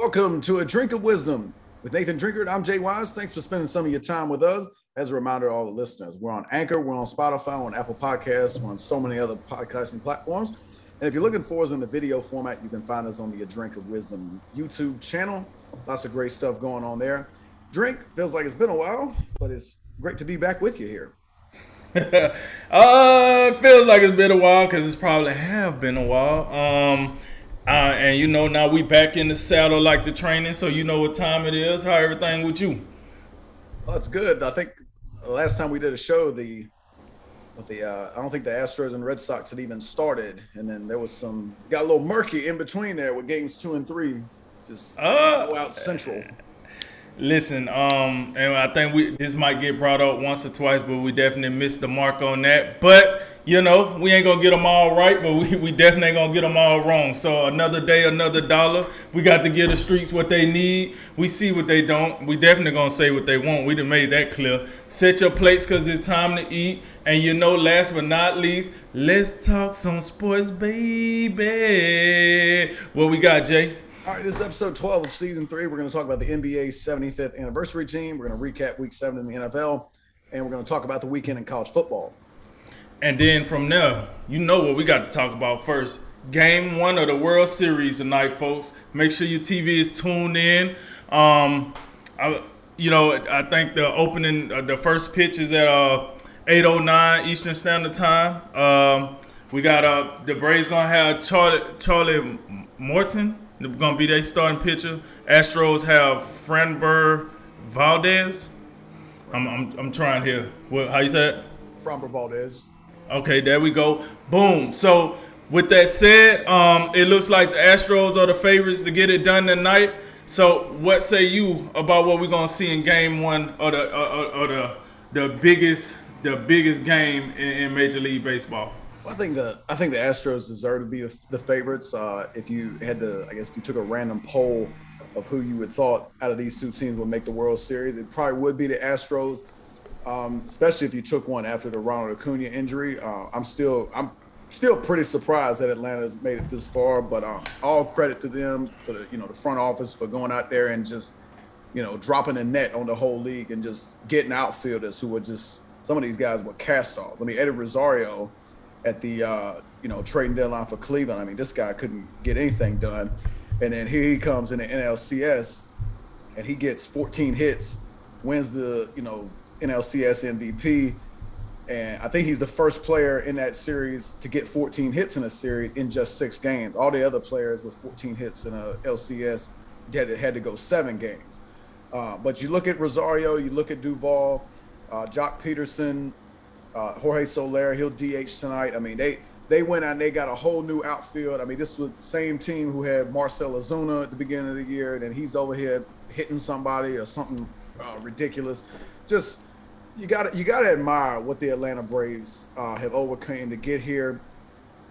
Welcome to A Drink of Wisdom with Nathan Drinkard. I'm Jay Wise. Thanks for spending some of your time with us. As a reminder all the listeners, we're on Anchor, we're on Spotify, on Apple Podcasts, we're on so many other podcasting platforms. And if you're looking for us in the video format, you can find us on the A Drink of Wisdom YouTube channel. Lots of great stuff going on there. Drink feels like it's been a while, but it's great to be back with you here. uh, it feels like it's been a while because it's probably have been a while. Um, uh, and you know, now we back in the saddle like the training, so you know what time it is. How everything with you? Well, it's good. I think last time we did a show, the the uh, I don't think the Astros and Red Sox had even started, and then there was some got a little murky in between there with games two and three, just uh, go out central. Listen, um, and I think we this might get brought up once or twice, but we definitely missed the mark on that. But you know, we ain't gonna get them all right, but we, we definitely ain't gonna get them all wrong. So another day, another dollar. We got to give the streets what they need. We see what they don't. We definitely gonna say what they want. We done made that clear. Set your plates cause it's time to eat. And you know, last but not least, let's talk some sports, baby. What we got, Jay? All right, this is episode 12 of season three. We're to talk about the NBA's 75th anniversary team. We're to recap week seven in the NFL, and we're to talk about the weekend in college football. And then from there, you know what we got to talk about first. Game one of the World Series tonight, folks. Make sure your TV is tuned in. Um, I, you know, I think the opening, uh, the first pitch is at uh, 8:09 Eastern Standard Time. Um, we got uh, the Braves gonna have Charlie Charlie Morton going to be their starting pitcher. Astros have Framber Valdez. I'm, I'm, I'm trying here. What, how you say it? Valdez. Okay, there we go. Boom. So with that said, um, it looks like the Astros are the favorites to get it done tonight. So what say you about what we're gonna see in Game One or the or, or the the biggest the biggest game in, in Major League Baseball? Well, I think the I think the Astros deserve to be the favorites. Uh, if you had to, I guess, if you took a random poll of who you would thought out of these two teams would make the World Series, it probably would be the Astros. Um, especially if you took one after the Ronald Acuna injury. Uh, I'm still I'm still pretty surprised that Atlanta's made it this far, but uh, all credit to them for the you know the front office for going out there and just you know dropping a net on the whole league and just getting outfielders who were just some of these guys were cast offs. I mean Eddie Rosario at the uh, you know trading deadline for Cleveland. I mean, this guy couldn't get anything done, and then here he comes in the NLCS, and he gets 14 hits, wins the you know NLCS MVP, and I think he's the first player in that series to get 14 hits in a series in just six games. All the other players with 14 hits in a LCS had had to go seven games. Uh, but you look at Rosario, you look at Duvall, uh, Joc Pederson, uh, Jorge Soler, he'll DH tonight. I mean, they they went out and they got a whole new outfield. I mean, this was the same team who had Marcell Ozuna at the beginning of the year, and he's over here hitting somebody or something uh, ridiculous. Just you got you got to admire what the Atlanta Braves uh, have overcome to get here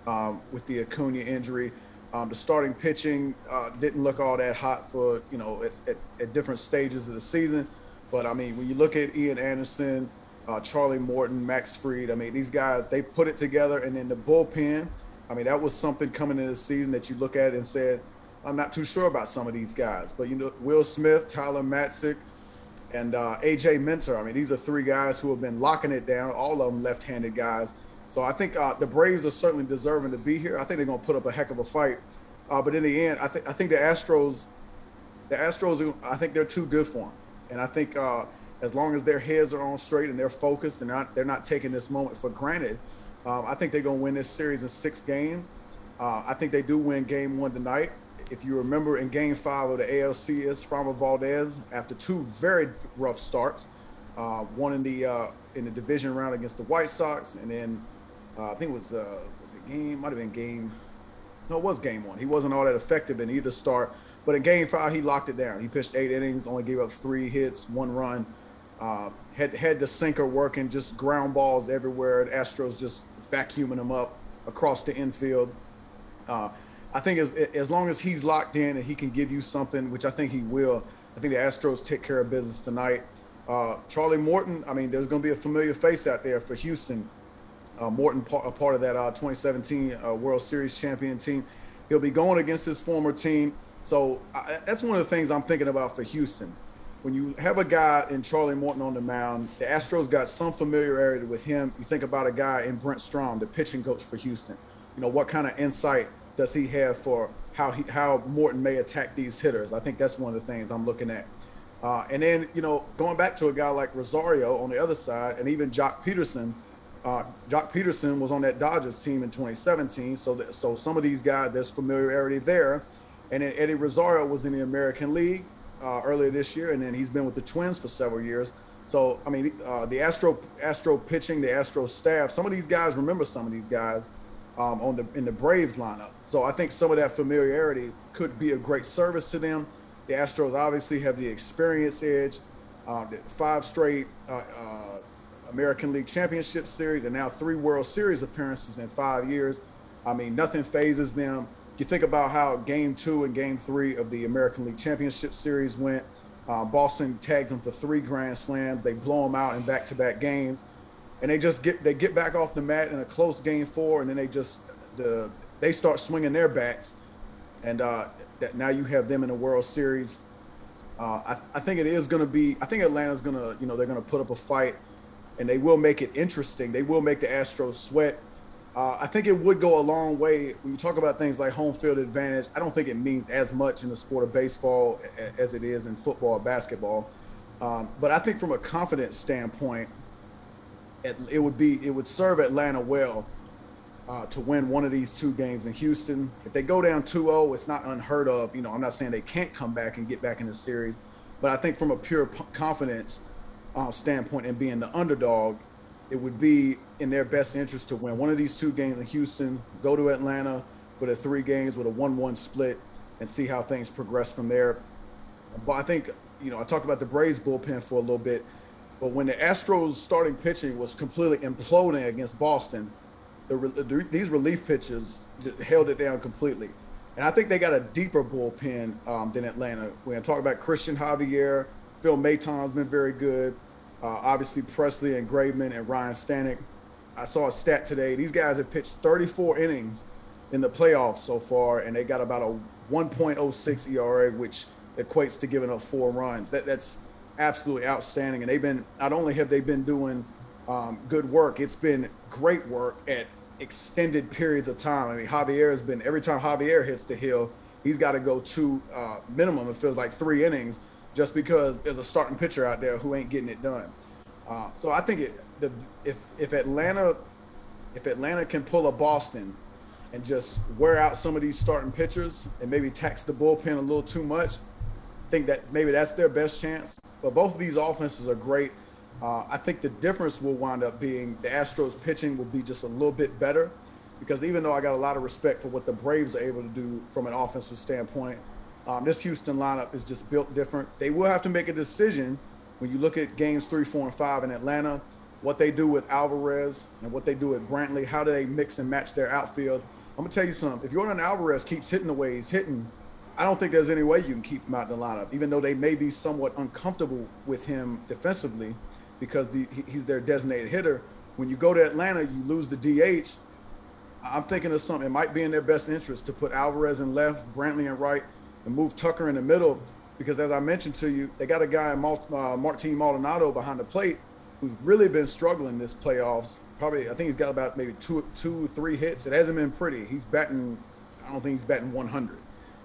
um, with the Acuna injury. Um, the starting pitching uh, didn't look all that hot for you know at, at, at different stages of the season, but I mean when you look at Ian Anderson uh, Charlie Morton, Max Fried. I mean, these guys, they put it together. And then the bullpen, I mean, that was something coming into the season that you look at and said, I'm not too sure about some of these guys. But, you know, Will Smith, Tyler Matzek, and uh, AJ Minter. I mean, these are three guys who have been locking it down, all of them left handed guys. So I think uh, the Braves are certainly deserving to be here. I think they're going to put up a heck of a fight. Uh, but in the end, I think I think the Astros, the Astros, I think they're too good for them. And I think uh, as long as their heads are on straight and they're focused and not, they're not taking this moment for granted, um, I think they're going to win this series in six games. Uh, I think they do win game one tonight. If you remember in game five of the ALCS, Framber Valdez, after two very rough starts, uh, one in the uh, in the division round against the White Sox, and then uh, I think it was uh, was it game might have been game. No, it was game one. He wasn't all that effective in either start, but in game five he locked it down. He pitched eight innings, only gave up three hits, one run. Uh, had had the sinker working, just ground balls everywhere. The Astros just vacuuming them up across the infield. Uh, I think as as long as he's locked in and he can give you something, which I think he will, I think the Astros take care of business tonight. Uh, Charlie Morton, I mean, there's going to be a familiar face out there for Houston. Uh, Morton, part, a part of that uh, 2017 uh, World Series champion team. He'll be going against his former team. So I, that's one of the things I'm thinking about for Houston. When you have a guy in Charlie Morton on the mound, the Astros got some familiarity with him. You think about a guy in Brent Strom, the pitching coach for Houston. You know, what kind of insight does he have for how he, how Morton may attack these hitters? I think that's one of the things I'm looking at. Uh, and then, you know, going back to a guy like Rosario on the other side, and even Joc Pederson. Uh, Joc Pederson was on that Dodgers team in 2017, so that, so some of these guys, there's familiarity there. And then Eddie Rosario was in the American League uh, earlier this year, and then he's been with the Twins for several years. So I mean, uh, the Astro Astro pitching, the Astro staff, some of these guys remember some of these guys um, on the in the Braves lineup. So I think some of that familiarity could be a great service to them. The Astros obviously have the experience edge, uh, five straight uh, uh, American League Championship Series, and now three World Series appearances in five years. I mean, nothing phases them you think about how game two and game three of the American League Championship Series went. Uh, Boston tags them for three grand slams. They blow them out in back-to-back games, and they just get they get back off the mat in a close game four, and then they just the they start swinging their bats, and uh, that now you have them in the World Series. Uh, I, I think it is going to be. I think Atlanta's going to you know they're going to put up a fight, and they will make it interesting. They will make the Astros sweat. Uh, I think it would go a long way when you talk about things like home field advantage. I don't think it means as much in the sport of baseball as it is in football or basketball. Um, but I think from a confidence standpoint, it, would be it would serve Atlanta well uh, to win one of these two games in Houston. If they go down 2-0, it's not unheard of. You know, I'm not saying they can't come back and get back in the series, but I think from a pure confidence uh, standpoint and being the underdog, it would be in their best interest to win one of these two games in Houston, go to Atlanta for the three games with a 1 1 split, and see how things progress from there. But I think, you know, I talked about the Braves bullpen for a little bit, but when the Astros starting pitching was completely imploding against Boston, the, the, these relief pitches held it down completely. And I think they got a deeper bullpen um, than Atlanta. When I talk about Christian Javier, Phil Maton's been very good. Uh, obviously, Presley and Graveman and Ryan Stanek. I saw a stat today. These guys have pitched 34 innings in the playoffs so far, and they got about a 1.06 ERA, which equates to giving up four runs. That that's absolutely outstanding. And they've been not only have they been doing um, good work, it's been great work at extended periods of time. I mean, Javier has been every time Javier hits the hill, he's got to go two uh, minimum. It feels like three innings just because there's a starting pitcher out there who ain't getting it done. Uh, so I think it, the, if if Atlanta if Atlanta can pull a Boston and just wear out some of these starting pitchers and maybe tax the bullpen a little too much, think that maybe that's their best chance. But both of these offenses are great. Uh, I think the difference will wind up being the Astros pitching will be just a little bit better because even though I got a lot of respect for what the Braves are able to do from an offensive standpoint, um, this Houston lineup is just built different. They will have to make a decision when you look at games three, four, and five in Atlanta, what they do with Alvarez and what they do with Brantley, how do they mix and match their outfield? I'm gonna tell you something. If Yordan Alvarez keeps hitting the way he's hitting, I don't think there's any way you can keep him out in the lineup, even though they may be somewhat uncomfortable with him defensively because the, he's their designated hitter. When you go to Atlanta, you lose the DH. I'm thinking of something. It might be in their best interest to put Alvarez in left, Brantley in right, and move Tucker in the middle because, as I mentioned to you, they got a guy, uh, Martin Maldonado, behind the plate who's really been struggling this playoffs. Probably, I think he's got about maybe two, two, three hits. It hasn't been pretty. He's batting, I don't think he's batting 100.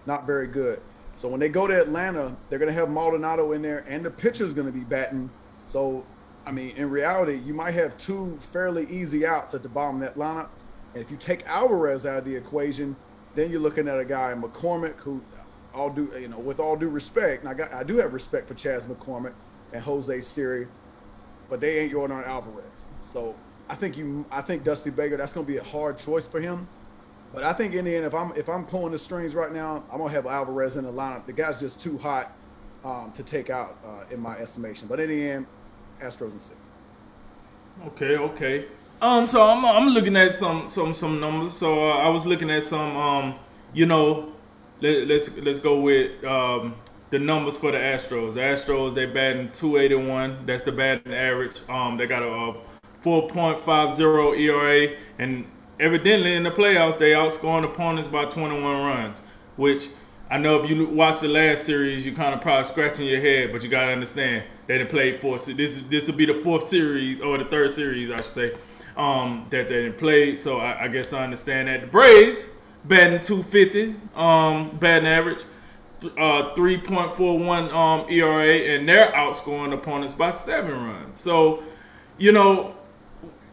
Not very good. So when they go to Atlanta, they're going to have Maldonado in there, and the pitcher's going to be batting. So, I mean, in reality, you might have two fairly easy outs at the bottom of that lineup. And if you take Alvarez out of the equation, then you're looking at a guy McCormick who all due, you know, with all due respect, and I got, I do have respect for Chas McCormick and Jose Siri, but they ain't Yordan Alvarez. So I think you, I think Dusty Baker, that's going to be a hard choice for him. But I think in the end, if I'm if I'm pulling the strings right now, I'm gonna have Alvarez in the lineup. The guy's just too hot um, to take out uh, in my estimation. But in the end, Astros in six. Okay, okay. Um, so I'm I'm looking at some some some numbers. So uh, I was looking at some um, you know, let, let's let's go with um, the numbers for the Astros. The Astros they batting 281. That's the batting average. Um, they got a, a 4.50 ERA, and evidently in the playoffs they outscoring opponents by 21 runs, which I know if you watch the last series, you kind of probably scratching your head, but you gotta understand they didn't play four. This this will be the fourth series or the third series, I should say, um, that they didn't play. So I, I, guess I understand that. The Braves batting 250, um, batting average, uh, 3.41 um, ERA, and they're outscoring opponents by seven runs. So, you know,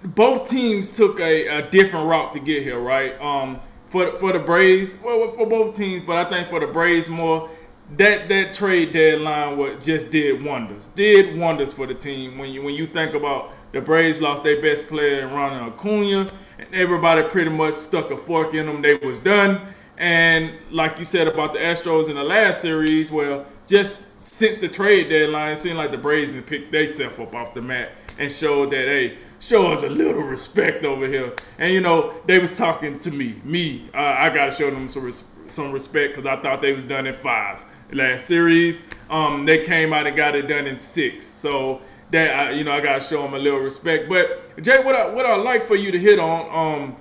both teams took a, a different route to get here, right? Um, for for the Braves, well, for both teams, but I think for the Braves more. That that trade deadline what just did wonders. Did wonders for the team when you when you think about the Braves lost their best player in Ronald Acuna, and everybody pretty much stuck a fork in them. They was done. And like you said about the Astros in the last series, well, just since the trade deadline, it seemed like the Braves picked themselves up off the mat and showed that, hey, show us a little respect over here. And you know, they was talking to me. Me, uh, I gotta show them some res- some respect because I thought they was done in five last series. Um, they came out and got it done in six. So that I, you know, I gotta show them a little respect. But Jay, what I what I like for you to hit on um,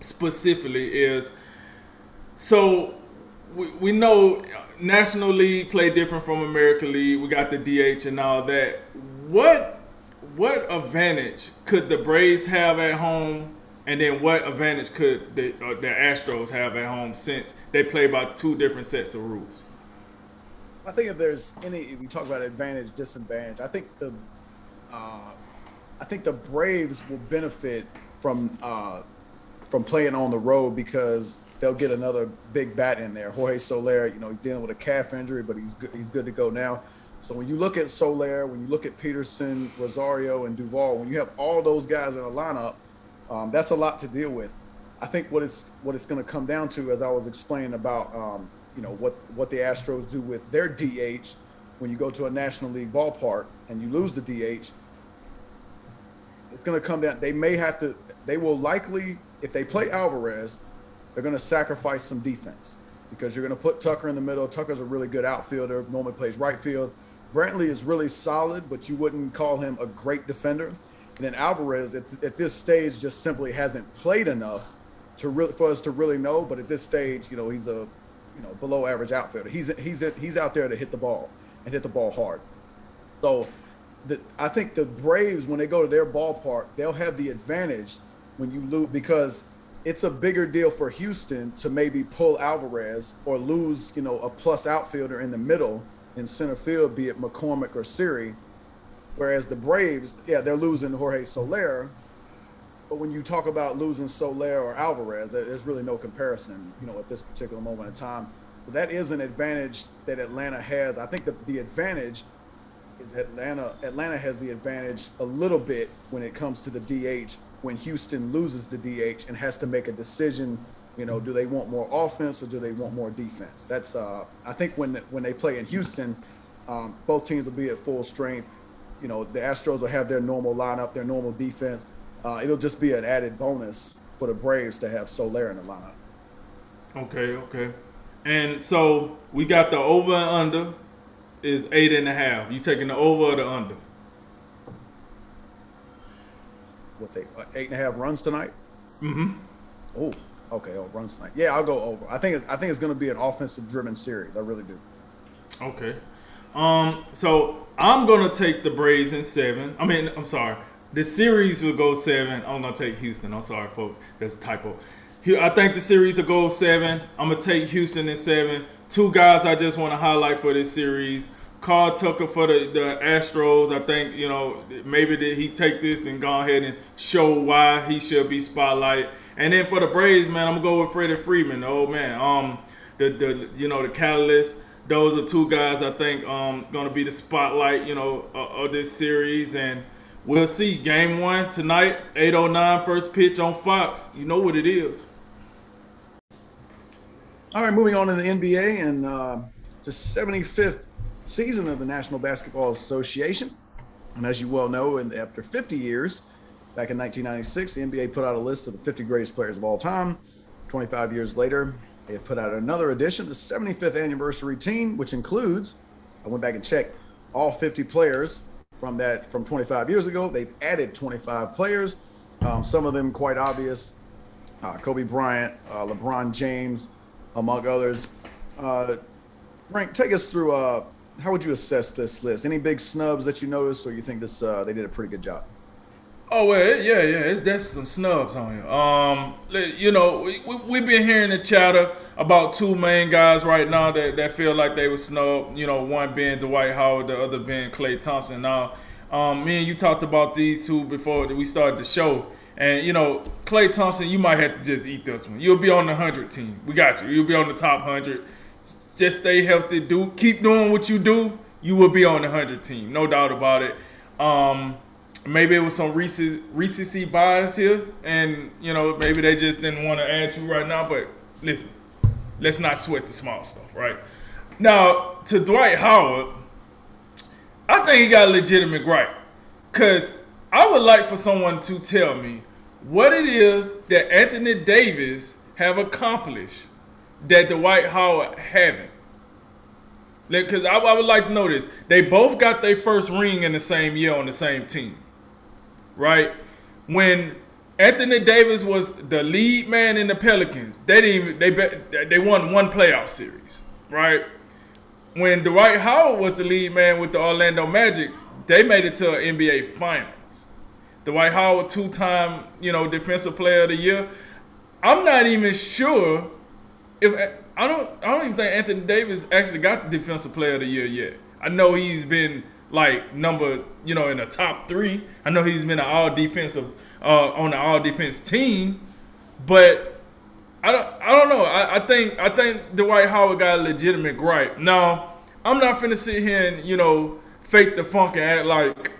specifically is so we, we know National League play different from American League. We got the DH and all that. What what advantage could the Braves have at home, and then what advantage could the, uh, the Astros have at home since they play by two different sets of rules? I think if there's any, if talk about advantage, disadvantage, I think the, uh, I think the Braves will benefit from uh, from playing on the road because they'll get another big bat in there. Jorge Soler, you know, he's dealing with a calf injury, but he's good, he's good to go now. So when you look at Soler, when you look at Pederson, Rosario, and Duvall, when you have all those guys in a lineup, um, that's a lot to deal with. I think what it's what it's going to come down to, as I was explaining about, um, you know, what what the Astros do with their DH when you go to a National League ballpark and you lose the DH. It's going to come down. They may have to. They will likely, if they play Alvarez, they're going to sacrifice some defense because you're going to put Tucker in the middle. Tucker's a really good outfielder. Normally plays right field. Brantley is really solid, but you wouldn't call him a great defender. And then Alvarez, at, at this stage, just simply hasn't played enough to for us to really know. But at this stage, you know, he's a you know below average outfielder. He's he's he's out there to hit the ball and hit the ball hard. So, the, I think the Braves, when they go to their ballpark, they'll have the advantage when you lose because it's a bigger deal for Houston to maybe pull Alvarez or lose, you know, a plus outfielder in the middle in center field, be it McCormick or Siri. Whereas the Braves, yeah, they're losing Jorge Soler. But when you talk about losing Soler or Alvarez, there's really no comparison, you know, at this particular moment in time. So that is an advantage that Atlanta has. I think the, the advantage is Atlanta. Atlanta has the advantage a little bit when it comes to the DH when Houston loses the DH and has to make a decision you know, do they want more offense or do they want more defense? That's uh, I think when when they play in Houston, um, both teams will be at full strength. You know, the Astros will have their normal lineup, their normal defense. Uh, it'll just be an added bonus for the Braves to have Soler in the lineup. Okay, okay. And so we got the over and under is eight and a half. You taking the over or the under? What's eight? Uh, eight and a half runs tonight? Mm-hmm. Oh, Okay, oh, run tonight. Yeah, I'll go over. I think it's, I think it's going to be an offensive driven series. I really do. Okay. Um. So I'm going to take the Braves in seven. I mean, I'm sorry. The series will go seven. I'm going to take Houston. I'm sorry, folks. That's a typo. I think the series will go seven. I'm going to take Houston in seven. Two guys I just want to highlight for this series. Carl Tucker for the, the Astros. I think, you know, maybe did he take this and go ahead and show why he should be spotlight. And then for the Braves, man, I'm gonna go with Freddie Freeman, the old man. Um, the the you know the catalyst. Those are two guys I think um gonna be the spotlight, you know, of this series, and we'll see. Game one tonight, 8:09, first pitch on Fox. You know what it is. All right, moving on to the NBA and uh, the 75th season of the National Basketball Association. And as you well know, and after 50 years, Back in 1996, the NBA put out a list of the 50 greatest players of all time. 25 years later, they put out another edition, the 75th anniversary team, which includes, I went back and checked, all 50 players from that from 25 years ago. They've added 25 players, um, some of them quite obvious. Uh, Kobe Bryant, uh, LeBron James, among others. Uh, Frank, take us through. Uh, how would you assess this list? Any big snubs that you noticed, or you think this uh, they did a pretty good job? Oh well, yeah, yeah, it's there's some snubs on here. Um, you know, we, we have been hearing the chatter about two main guys right now that, that feel like they were snubbed. You know, one being Dwight Howard, the other being Klay Thompson. Now, um, me and you talked about these two before we started the show, and you know, Klay Thompson, you might have to just eat this one. You'll be on the hundred team. We got you. You'll be on the top hundred. Just stay healthy. Do keep doing what you do. You will be on the hundred team, no doubt about it. Um, maybe it was some recency, bias here, and you know maybe they just didn't want to add to right now. But listen, let's not sweat the small stuff, right? Now to Dwight Howard, I think he got a legitimate gripe, cause I would like for someone to tell me what it is that Anthony Davis have accomplished that Dwight Howard haven't. Because I, I, would like to know this. They both got their first ring in the same year on the same team right? When Anthony Davis was the lead man in the Pelicans, they didn't even, they they won one playoff series, right? When Dwight Howard was the lead man with the Orlando Magic, they made it to an NBA Finals. Dwight Howard, two-time, you know, Defensive Player of the Year. I'm not even sure if I don't I don't even think Anthony Davis actually got the Defensive Player of the Year yet. I know he's been like number, you know, in the top three. I know he's been an all defensive uh, on the all defense team, but I don't I don't know. I, I think I think Dwight Howard got a legitimate gripe. Now, I'm not finna sit here and, you know, fake the funk and act like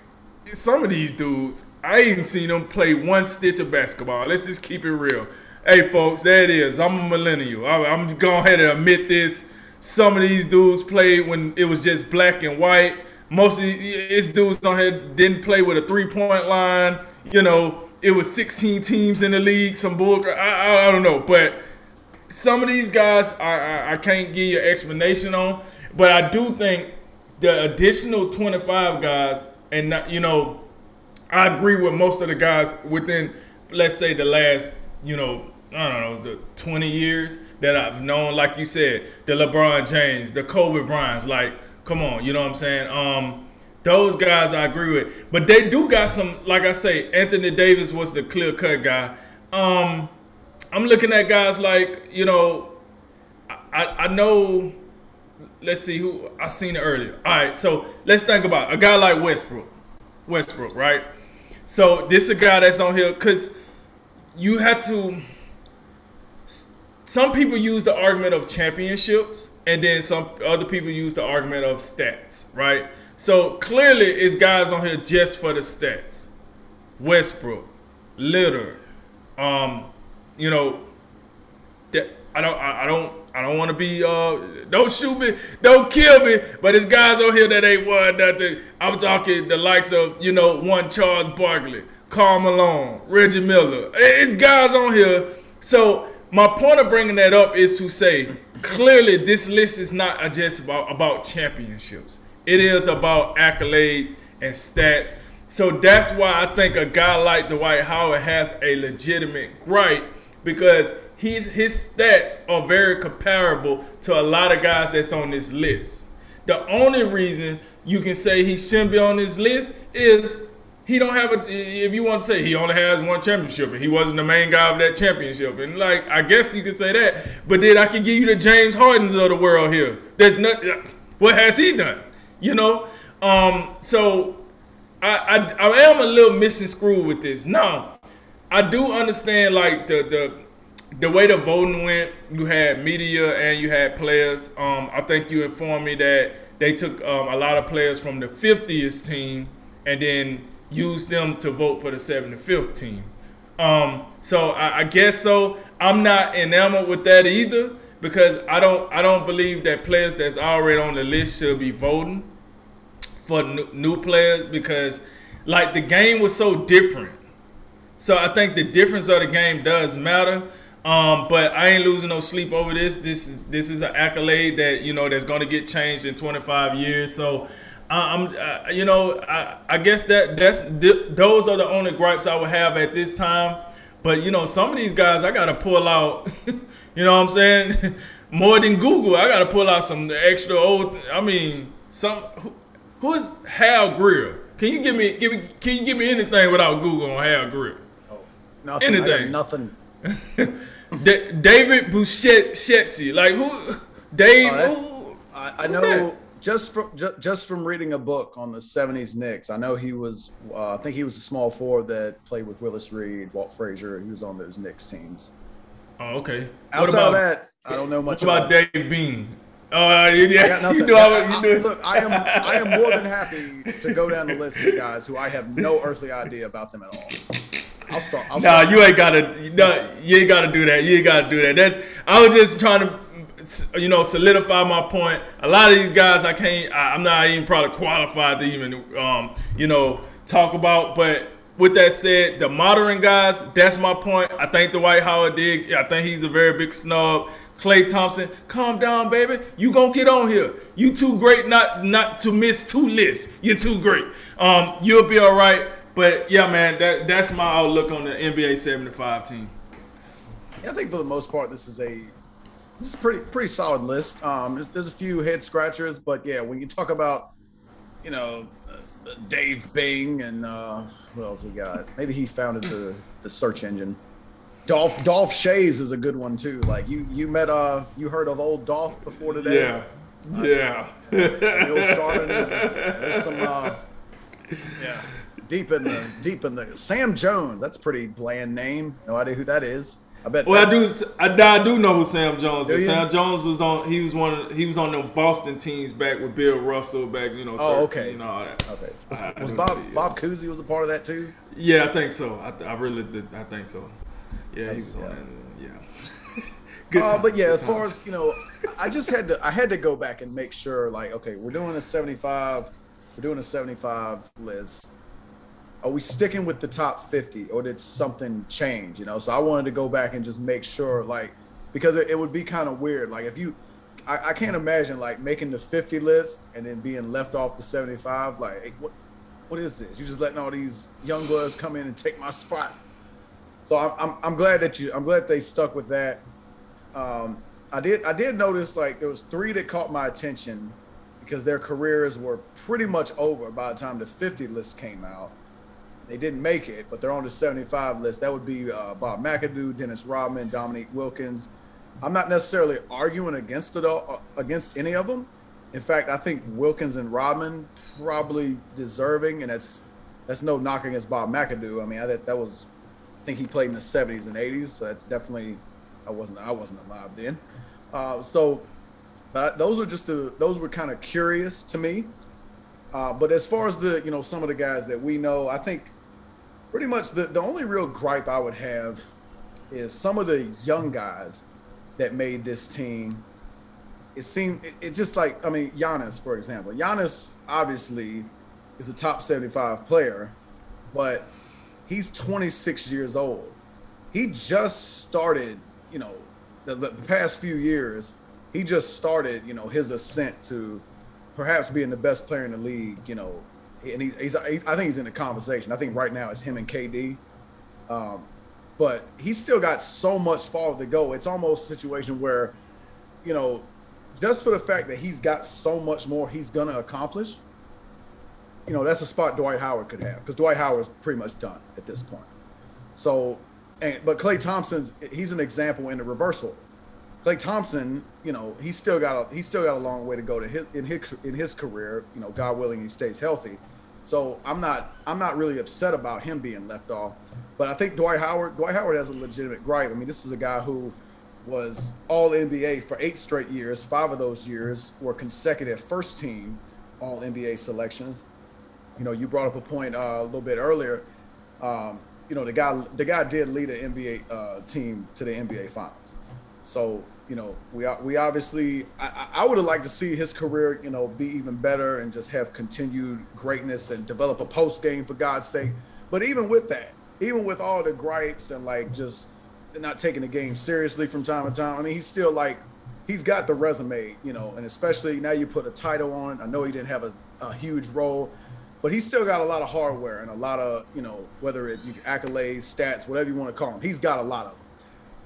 some of these dudes, I ain't seen them play one stitch of basketball. Let's just keep it real. Hey, folks, there it is. I'm a millennial. I, I'm going ahead and admit this. Some of these dudes played when it was just black and white most of these dudes on here didn't play with a three point line. You know, it was 16 teams in the league. Some bull. I, I, I don't know, but some of these guys I, I, I can't give you an explanation on. But I do think the additional 25 guys, and not, you know, I agree with most of the guys within, let's say, the last, you know, I don't know, the 20 years that I've known, like you said, the LeBron James, the Kobe Bryants, like Come on, you know what I'm saying? Um, those guys I agree with, but they do got some. Like I say, Anthony Davis was the clear cut guy. Um, I'm looking at guys like you know, I, I know. Let's see who I seen it earlier. All right, so let's think about it. a guy like Westbrook. Westbrook, right? So this is a guy that's on here because you had to. Some people use the argument of championships and then some other people use the argument of stats, right? So clearly, it's guys on here just for the stats. Westbrook, Lillard, um, you know, that I don't, I, I don't, I don't want to be, uh, don't shoot me, don't kill me, but it's guys on here that ain't won nothing. I'm talking the likes of, you know, one Charles Barkley, Karl Malone, Reggie Miller. It's guys on here. So my point of bringing that up is to say clearly this list is not just about, about championships. It is about accolades and stats. So that's why I think a guy like Dwight Howard has a legitimate gripe because he's, his stats are very comparable to a lot of guys that's on this list. The only reason you can say he shouldn't be on this list is he don't have a. If you want to say he only has one championship and he wasn't the main guy of that championship, and like I guess you could say that, but then I can give you the James Hardens of the world here. There's not. What has he done? You know. Um. So I I, I am a little missing screw with this. Now I do understand like the the the way the voting went. You had media and you had players. Um. I think you informed me that they took um, a lot of players from the 50th team and then use them to vote for the 75th team. Um, so I, I, guess so. I'm not enamored with that either because I don't I don't believe that players that's already on the list should be voting for new, new players because like the game was so different. So I think the difference of the game does matter. Um, but I ain't losing no sleep over this. This this is an accolade that you know that's going to get changed in 25 years. So I'm, uh, you know, I, I, guess that that's th- those are the only gripes I would have at this time. But you know, some of these guys I gotta pull out. you know what I'm saying? more than Google. I got to pull out some extra old. I mean, some who, who is Hal Greer? Can you give me give me can you give me anything without Google on Hal Greer? Oh, nothing. Anything. nothing. D- Dave DeBusschere, like who? Dave. Oh, who, I, I know that? Just from just, just from reading a book on the '70s Knicks. I know he was. Uh, I think he was a small forward that played with Willis Reed, Walt Frazier. He was on those Knicks teams. Oh, okay. Outside what about that? I don't know much what about, about Dave Bing. Oh, uh, yeah. I. You do I, you do. Look, I am I am more than happy to go down the list of guys who I have no earthly idea about them at all. I'll start. I'll nah, start. you ain't gotta. No, you ain't gotta do that. You ain't gotta do that. That's. I was just trying to, you know, solidify my point. A lot of these guys, I can't. I, am not even probably qualified to even, um, you know, talk about. But with that said, the modern guys, that's my point. I think Dwight Howard did. I think he's a very big snub. Klay Thompson, calm down, baby. You gonna get on here. You too great not not to miss two lists. You're too great. Um, you'll be all right. But yeah, man, that that's my outlook on the NBA 75 team. Yeah, I think for the most part, this is a this is a pretty pretty solid list. Um, there's, there's a few head scratchers, but yeah, when you talk about you know uh, Dave Bing and uh, what else we got? Maybe he founded the the search engine. Dolph Dolph Schayes is a good one too. Like you you met uh you heard of old Dolph before today? Yeah. Uh, yeah. Bill Sharman. There's some uh, yeah. Deep in the deep in the Sam Jones. That's a pretty bland name. No idea who that is. I bet. Well, I do. I, I, do know who Sam Jones is. Sam Jones was on. He was one. Of, he was on the Boston teams back with Bill Russell back. You know. Oh, okay. You know all that. Okay. Was, was Bob Bob Cousy was a part of that too? Yeah, I think so. I, I really did. I think so. Yeah, he was on that. Yeah. Good uh, but yeah, as far as you know, I just had to I had to go back and make sure like okay, we're doing a 75, we're doing a 75 list. Are we sticking with the top 50 or did something change? You know, so I wanted to go back and just make sure like because it, it would be kind of weird. Like if you I, I, can't imagine like making the 50 list and then being left off the 75. Like hey, what what is this? You just letting all these young boys come in and take my spot. So I'm, I'm, I'm glad that you I'm glad they stuck with that. Um, I did I did notice like there was three that caught my attention because their careers were pretty much over by the time the 50 list came out. They didn't make it, but they're on the 75 list. That would be uh, Bob McAdoo, Dennis Rodman, Dominique Wilkins. I'm not necessarily arguing against it all, uh, against any of them. In fact, I think Wilkins and Rodman probably deserving, and that's that's no knock against Bob McAdoo. I mean, I, that that was I think he played in the 70s and 80s, so that's definitely I wasn't I wasn't alive then. Uh, so, but those are just the those were kind of curious to me. Uh, but as far as the you know some of the guys that we know, I think pretty much the the only real gripe I would have is some of the young guys that made this team. It seemed it, it just like I mean Giannis for example. Giannis obviously is a top 75 player, but he's 26 years old. He just started, you know, the, the, past few years, he just started, you know, his ascent to perhaps being the best player in the league, you know, and he, he's, I think he's in the conversation. I think right now it's him and KD. Um, but he's still got so much farther to go. It's almost a situation where, you know, just for the fact that he's got so much more he's going to accomplish, you know, that's a spot Dwight Howard could have because Dwight Howard's pretty much done at this point. So, and, but Klay Thompson's he's an example in the reversal. Klay Thompson, you know, he's still got a he's still got a long way to go to his in his in his career. You know, God willing, he stays healthy. So I'm not I'm not really upset about him being left off. But I think Dwight Howard Dwight Howard has a legitimate gripe. I mean, this is a guy who was all NBA for eight straight years. Five of those years were consecutive first team all NBA selections you know, you brought up a point uh, a little bit earlier. Um, you know, the guy the guy did lead an NBA uh, team to the NBA Finals. So you know, we we obviously I, I would have liked to see his career you know be even better and just have continued greatness and develop a post game for God's sake. But even with that, even with all the gripes and like just not taking the game seriously from time to time, I mean, he's still like he's got the resume, you know, and especially now you put a title on. I know he didn't have a, a huge role, but he's still got a lot of hardware and a lot of you know whether it accolades, stats, whatever you want to call him. He's got a lot of them.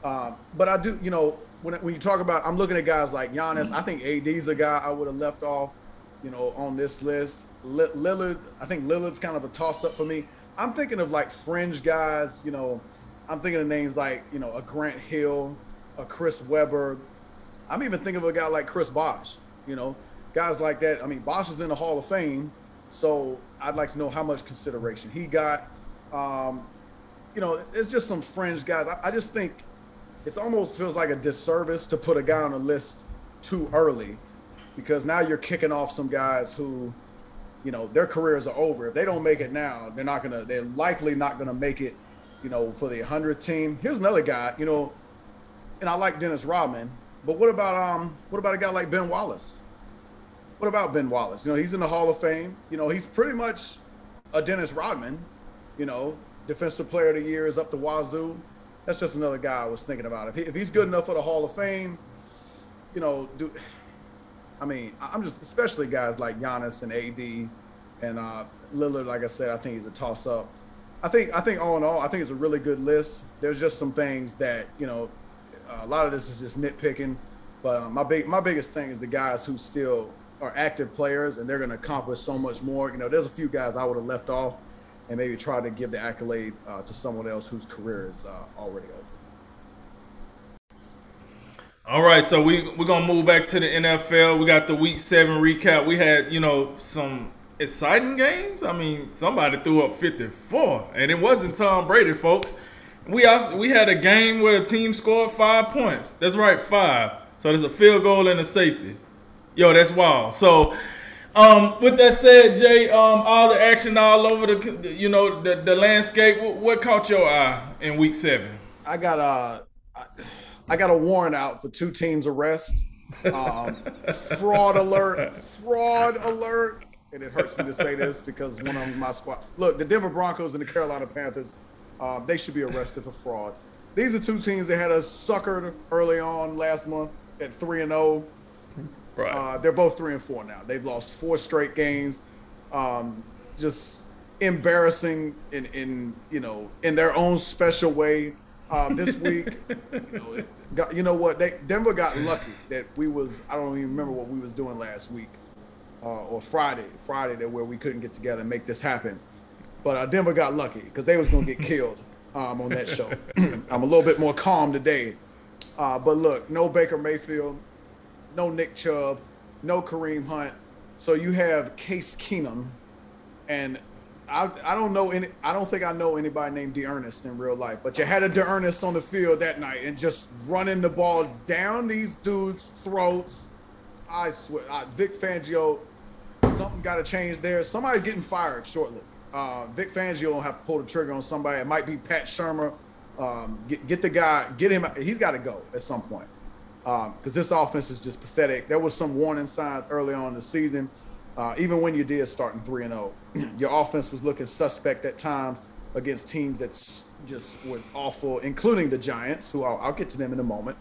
Um, but I do, you know, when when you talk about, I'm looking at guys like Giannis. I think AD's a guy I would have left off, you know, on this list. Lillard, I think Lillard's kind of a toss up for me. I'm thinking of like fringe guys, you know. I'm thinking of names like you know a Grant Hill, a Chris Webber. I'm even thinking of a guy like Chris Bosh. You know, guys like that. I mean, Bosh is in the Hall of Fame, so I'd like to know how much consideration he got. Um, you know, it's just some fringe guys. I, I just think it almost feels like a disservice to put a guy on a list too early because now you're kicking off some guys who, you know, their careers are over. If they don't make it now, they're not gonna. They're likely not gonna make it, you know, for the 100 team. Here's another guy, you know, and I like Dennis Rodman, but what about um, what about a guy like Ben Wallace? What about Ben Wallace? You know, he's in the Hall of Fame. You know, he's pretty much a Dennis Rodman. You know, Defensive Player of the Year is up to Wazoo. That's just another guy I was thinking about. If, he, if he's good enough for the Hall of Fame, you know, do I mean, I'm just especially guys like Giannis and AD and uh, Lillard. Like I said, I think he's a toss up. I think I think all in all, I think it's a really good list. There's just some things that you know, a lot of this is just nitpicking. But um, my big my biggest thing is the guys who still are active players and they're going to accomplish so much more. You know, there's a few guys I would have left off and maybe try to give the accolade uh, to someone else whose career is uh, already over. All right, so we we're gonna move back to the NFL. We got the Week Seven recap. We had you know some exciting games. I mean, somebody threw up 54, and it wasn't Tom Brady, folks. We also we had a game where a team scored five points. That's right, five. So there's a field goal and a safety. Yo, that's wild. So, um, with that said, Jay, um, all the action all over the, you know, the, the landscape. What, what caught your eye in Week Seven? I got a, I got a warrant out for two teams arrest. Um, fraud alert! Fraud alert! And it hurts me to say this because one of my squad. Look, the Denver Broncos and the Carolina Panthers, uh, they should be arrested for fraud. These are two teams that had us suckered early on last month at three and zero. Right. Uh, they're both three and four now. They've lost four straight games. Um, just embarrassing in in you know in their own special way. Uh, this week, you know, got, you know what? They Denver got lucky that we was I don't even remember what we was doing last week uh, or Friday, Friday that where we couldn't get together and make this happen. But uh, Denver got lucky because they was gonna get killed um, on that show. I'm a little bit more calm today. Uh, but look, no Baker Mayfield, no Nick Chubb, no Kareem Hunt. So you have Case Keenum, and I, I don't know any. I don't think I know anybody named D'Ernest in real life. But you had a D'Ernest on the field that night and just running the ball down these dudes' throats. I swear, uh, Vic Fangio, something got to change there. Somebody's getting fired shortly. Uh, Vic Fangio will have to pull the trigger on somebody. It might be Pat Shurmur. Um, get, get the guy, get him. He's got to go at some point because um, this offense is just pathetic. There was some warning signs early on in the season. Uh, even when you did starting three and zero, oh, your offense was looking suspect at times against teams that's just were awful, including the Giants, who I'll, I'll get to them in a moment,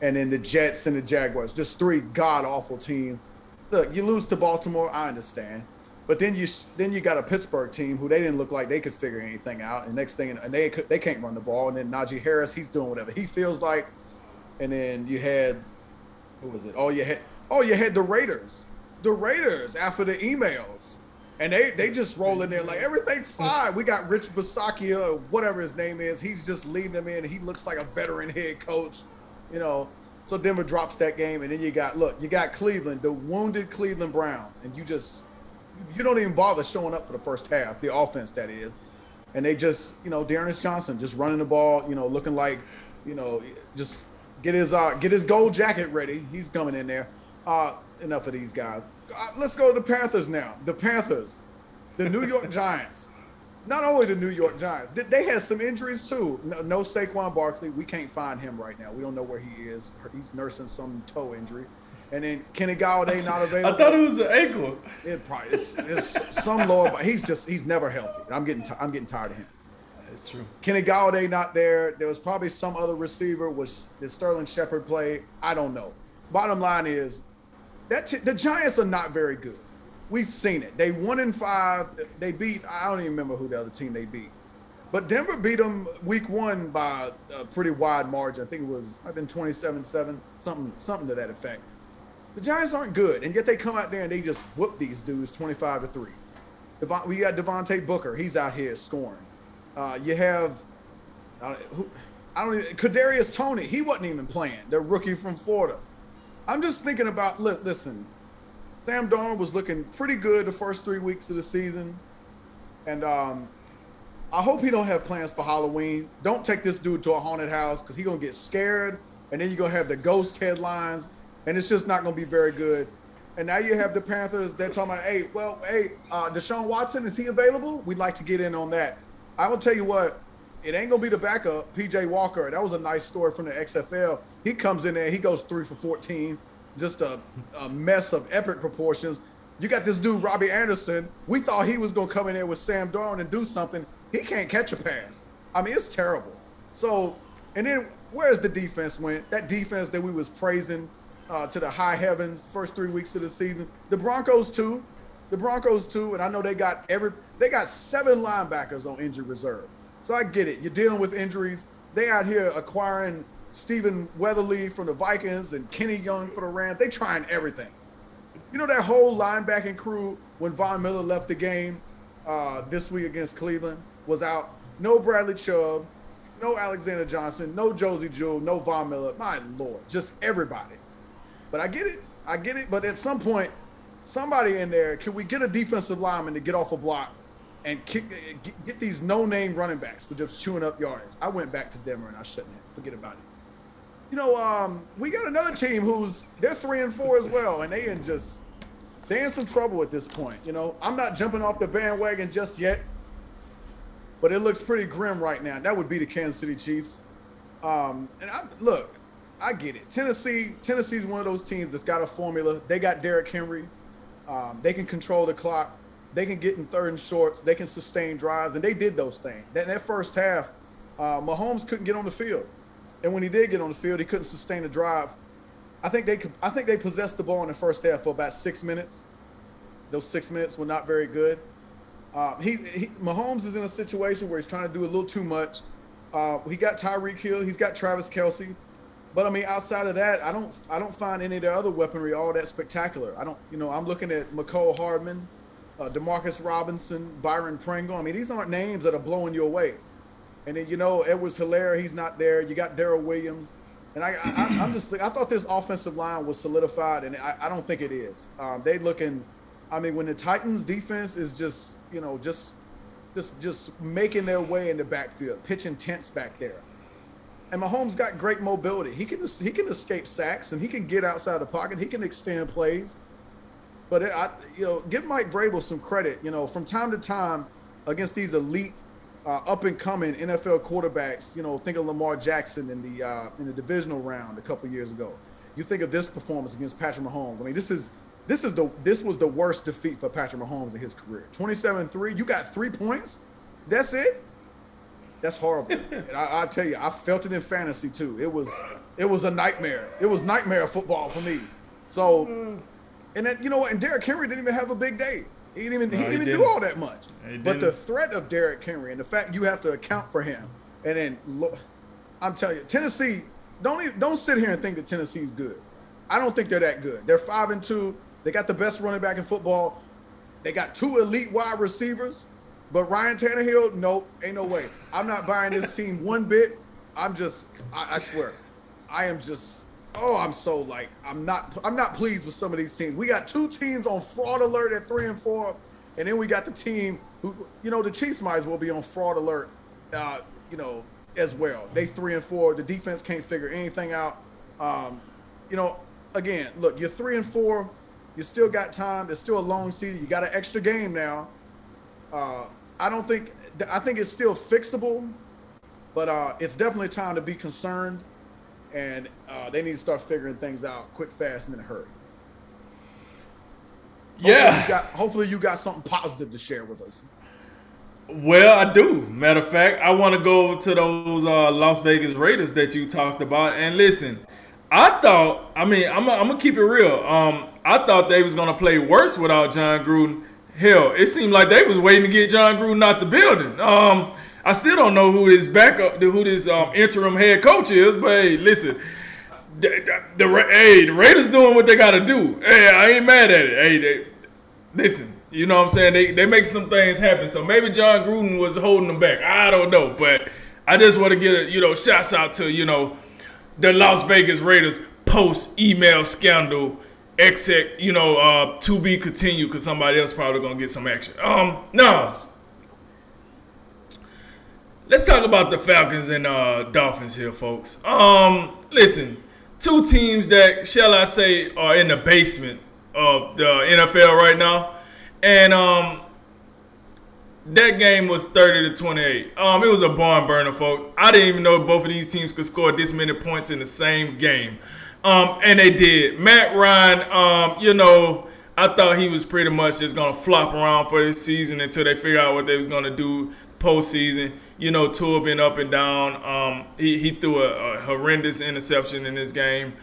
and then the Jets and the Jaguars. Just three god awful teams. Look, you lose to Baltimore, I understand, but then you then you got a Pittsburgh team who they didn't look like they could figure anything out, and next thing and they they can't run the ball, and then Najee Harris, he's doing whatever he feels like and then you had who was it? Oh, you had oh you had the Raiders, the Raiders after the emails, and they they just roll in there like everything's fine. We got Rich Bisaccia, whatever his name is. He's just leading them in. He looks like a veteran head coach, you know. So Denver drops that game, and then you got look, you got Cleveland, the wounded Cleveland Browns, and you just you don't even bother showing up for the first half, the offense that is, and they just you know D'Ernest Johnson just running the ball, you know, looking like you know just Get his uh, get his gold jacket ready. He's coming in there. Uh, enough of these guys. Uh, let's go to the Panthers now. The Panthers, the New York Giants. Not only the New York Giants, they had some injuries too. No, no Saquon Barkley. We can't find him right now. We don't know where he is. He's nursing some toe injury. And then Kenny Golladay not available. I thought it was an ankle. It probably it's, it's some lower, but he's just he's never healthy. I'm getting t- I'm getting tired of him. It's true. Kenny Golladay not there. There was probably some other receiver. Was did Sterling Shepard play? I don't know. Bottom line is that t- the Giants are not very good. We've seen it. They one in five. They beat. I don't even remember who the other team they beat. But Denver beat them week one by a pretty wide margin. I think it was I've been 27-7, something something to that effect. The Giants aren't good, and yet they come out there and they just whoop these dudes 25 to three. We got Devontae Booker. He's out here scoring. Uh, you have who, I don't even, Kadarius Toney, He wasn't even playing. The rookie from Florida. I'm just thinking about. Listen. Sam Darnold was looking pretty good the first three weeks of the season, and um, I hope he don't have plans for Halloween. Don't take this dude to a haunted house because he gonna get scared, and then you're gonna have the ghost headlines, and it's just not gonna be very good. And now you have the Panthers. They're talking about, hey, well, hey, uh, Deshaun Watson is he available? We'd like to get in on that. I will tell you what, it ain't gonna be the backup, PJ Walker. That was a nice story from the XFL. He comes in there, he goes three for 14, just a, a mess of epic proportions. You got this dude, Robbie Anderson. We thought he was gonna come in there with Sam Darnold and do something. He can't catch a pass. I mean, it's terrible. So, and then where's the defense went? That defense that we was praising uh, to the high heavens first three weeks of the season. The Broncos too. The Broncos too, and I know they got every they got seven linebackers on injured reserve. So I get it. You're dealing with injuries. They out here acquiring Stephen Weatherly from the Vikings and Kenny Young for the Rams. They trying everything. You know that whole linebacking crew when Von Miller left the game uh, this week against Cleveland was out. No Bradley Chubb, no Alexander Johnson, no Josey Jewell, no Von Miller. My lord, just everybody. But I get it. I get it. But at some point, somebody in there, can we get a defensive lineman to get off a block and kick, get these no-name running backs for just chewing up yards? I went back to Denver and I shouldn't. Forget about it. You know, um, we got another team who's they're three and four as well, and they in just they're in some trouble at this point. You know, I'm not jumping off the bandwagon just yet, but it looks pretty grim right now. That would be the Kansas City Chiefs. Um, and I look, I get it. Tennessee, Tennessee's one of those teams that's got a formula. They got Derrick Henry. Um, they can control the clock. They can get in third and shorts. They can sustain drives, and they did those things. That, that first half, uh, Mahomes couldn't get on the field, and when he did get on the field, he couldn't sustain a drive. I think they could. I think they possessed the ball in the first half for about six minutes. Those six minutes were not very good. Uh, he, he Mahomes is in a situation where he's trying to do a little too much. Uh, he got Tyreek Hill. He's got Travis Kelce. But I mean, outside of that, I don't I don't find any of the other weaponry all that spectacular. I don't, you know, I'm looking at Mecole Hardman, uh, Demarcus Robinson, Byron Pringle. I mean, these aren't names that are blowing you away. And then you know, Edwards-Helaire, he's not there. You got Darrel Williams, and I, I am just I thought this offensive line was solidified, and I, I don't think it is. Um, they looking, I mean, when the Titans defense is just you know just just just making their way in the backfield, pitching tents back there and Mahomes got great mobility. He can he can escape sacks and he can get outside the pocket. He can extend plays. But it, I, you know, give Mike Vrabel some credit. You know, from time to time against these elite, uh, up and coming NFL quarterbacks. You know, think of Lamar Jackson in the uh, in the divisional round a couple years ago. You think of this performance against Patrick Mahomes. I mean, this is this is the this was the worst defeat for Patrick Mahomes in his career. 27-3. You got three points. That's it. That's horrible. and I, I, tell you, I felt it in fantasy too. It was, it was a nightmare. It was nightmare football for me. So, and then you know what? And Derrick Henry didn't even have a big day. He didn't even, no, he didn't, he didn't do all that much. But the threat of Derrick Henry and the fact you have to account for him, and then look, I'm telling you, Tennessee. Don't even, don't sit here and think that Tennessee's good. I don't think they're that good. They're five and two. They got the best running back in football. They got two elite wide receivers. But Ryan Tannehill, nope, ain't no way. I'm not buying this team one bit. I'm just, I, I, swear, I am just, oh, I'm so like, I'm not, I'm not pleased with some of these teams. We got two teams on fraud alert at three and four, and then we got the team who, you know, the Chiefs might as well be on fraud alert, uh, you know, as well. They three and four. The defense can't figure anything out. Um, you know, again, look, you're three and four. You still got time. There's still a long season. You got an extra game now. Uh, I don't think I think it's still fixable, but uh, it's definitely time to be concerned, and uh, they need to start figuring things out quick, fast, and in a hurry. Hopefully yeah. You got, hopefully, you got something positive to share with us. Well, I do. Matter of fact, I want to go over to those uh, Las Vegas Raiders that you talked about. And listen, I thought, I mean, I'm, I'm gonna keep it real. Um, I thought they was gonna play worse without Jon Gruden hell, it seemed like they was waiting to get Jon Gruden out the building. Um, I still don't know who this backup, who this um, interim head coach is. But hey, listen, the, the, the hey, the Raiders doing what they got to do. Hey, I ain't mad at it. Hey, they, listen, you know what I'm saying? They they make some things happen. So maybe Jon Gruden was holding them back. I don't know, but I just want to get a you know shouts out to you know the Las Vegas Raiders post email scandal exec you know uh, to be continued because somebody else probably gonna get some action. Um, no. Let's talk about the Falcons and uh, Dolphins here, folks. Um, listen, two teams that shall I say are in the basement of the NFL right now, and um, that game was 30 to 28. Um, it was a barn burner, folks. I didn't even know both of these teams could score this many points in the same game. Um, and they did. Matt Ryan, um, you know, I thought he was pretty much just gonna flop around for this season until they figure out what they was gonna do postseason. You know, Tua been up and down. Um, he, he threw a, a, horrendous interception in this game,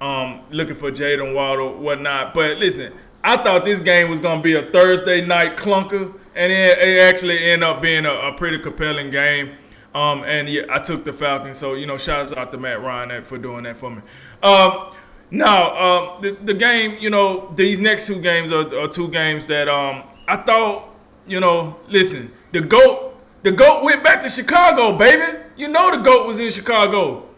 um, looking for Jaylen Waddle, whatnot. But listen, I thought this game was gonna be a Thursday night clunker and it, it actually ended up being a, a pretty compelling game. Um, and yeah, I took the Falcons. So you know, shouts out to Matt Ryan for doing that for me. Um, now um, the, the game, you know, these next two games are, are two games that um, I thought, you know, listen, the goat, the goat went back to Chicago, baby. You know, the goat was in Chicago,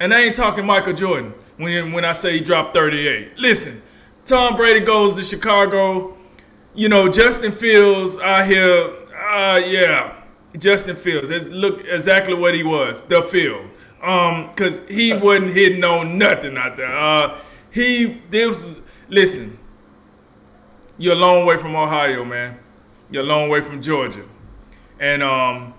and I ain't talking Michael Jordan when when I say he dropped 38. Listen, Tom Brady goes to Chicago you know, Justin Fields out here, uh, yeah, Justin Fields. That's look exactly what he was, the field. Um, cause he wasn't hitting on nothing out there. Uh, he this listen. You're a long way from Ohio, man. You're a long way from Georgia, and um,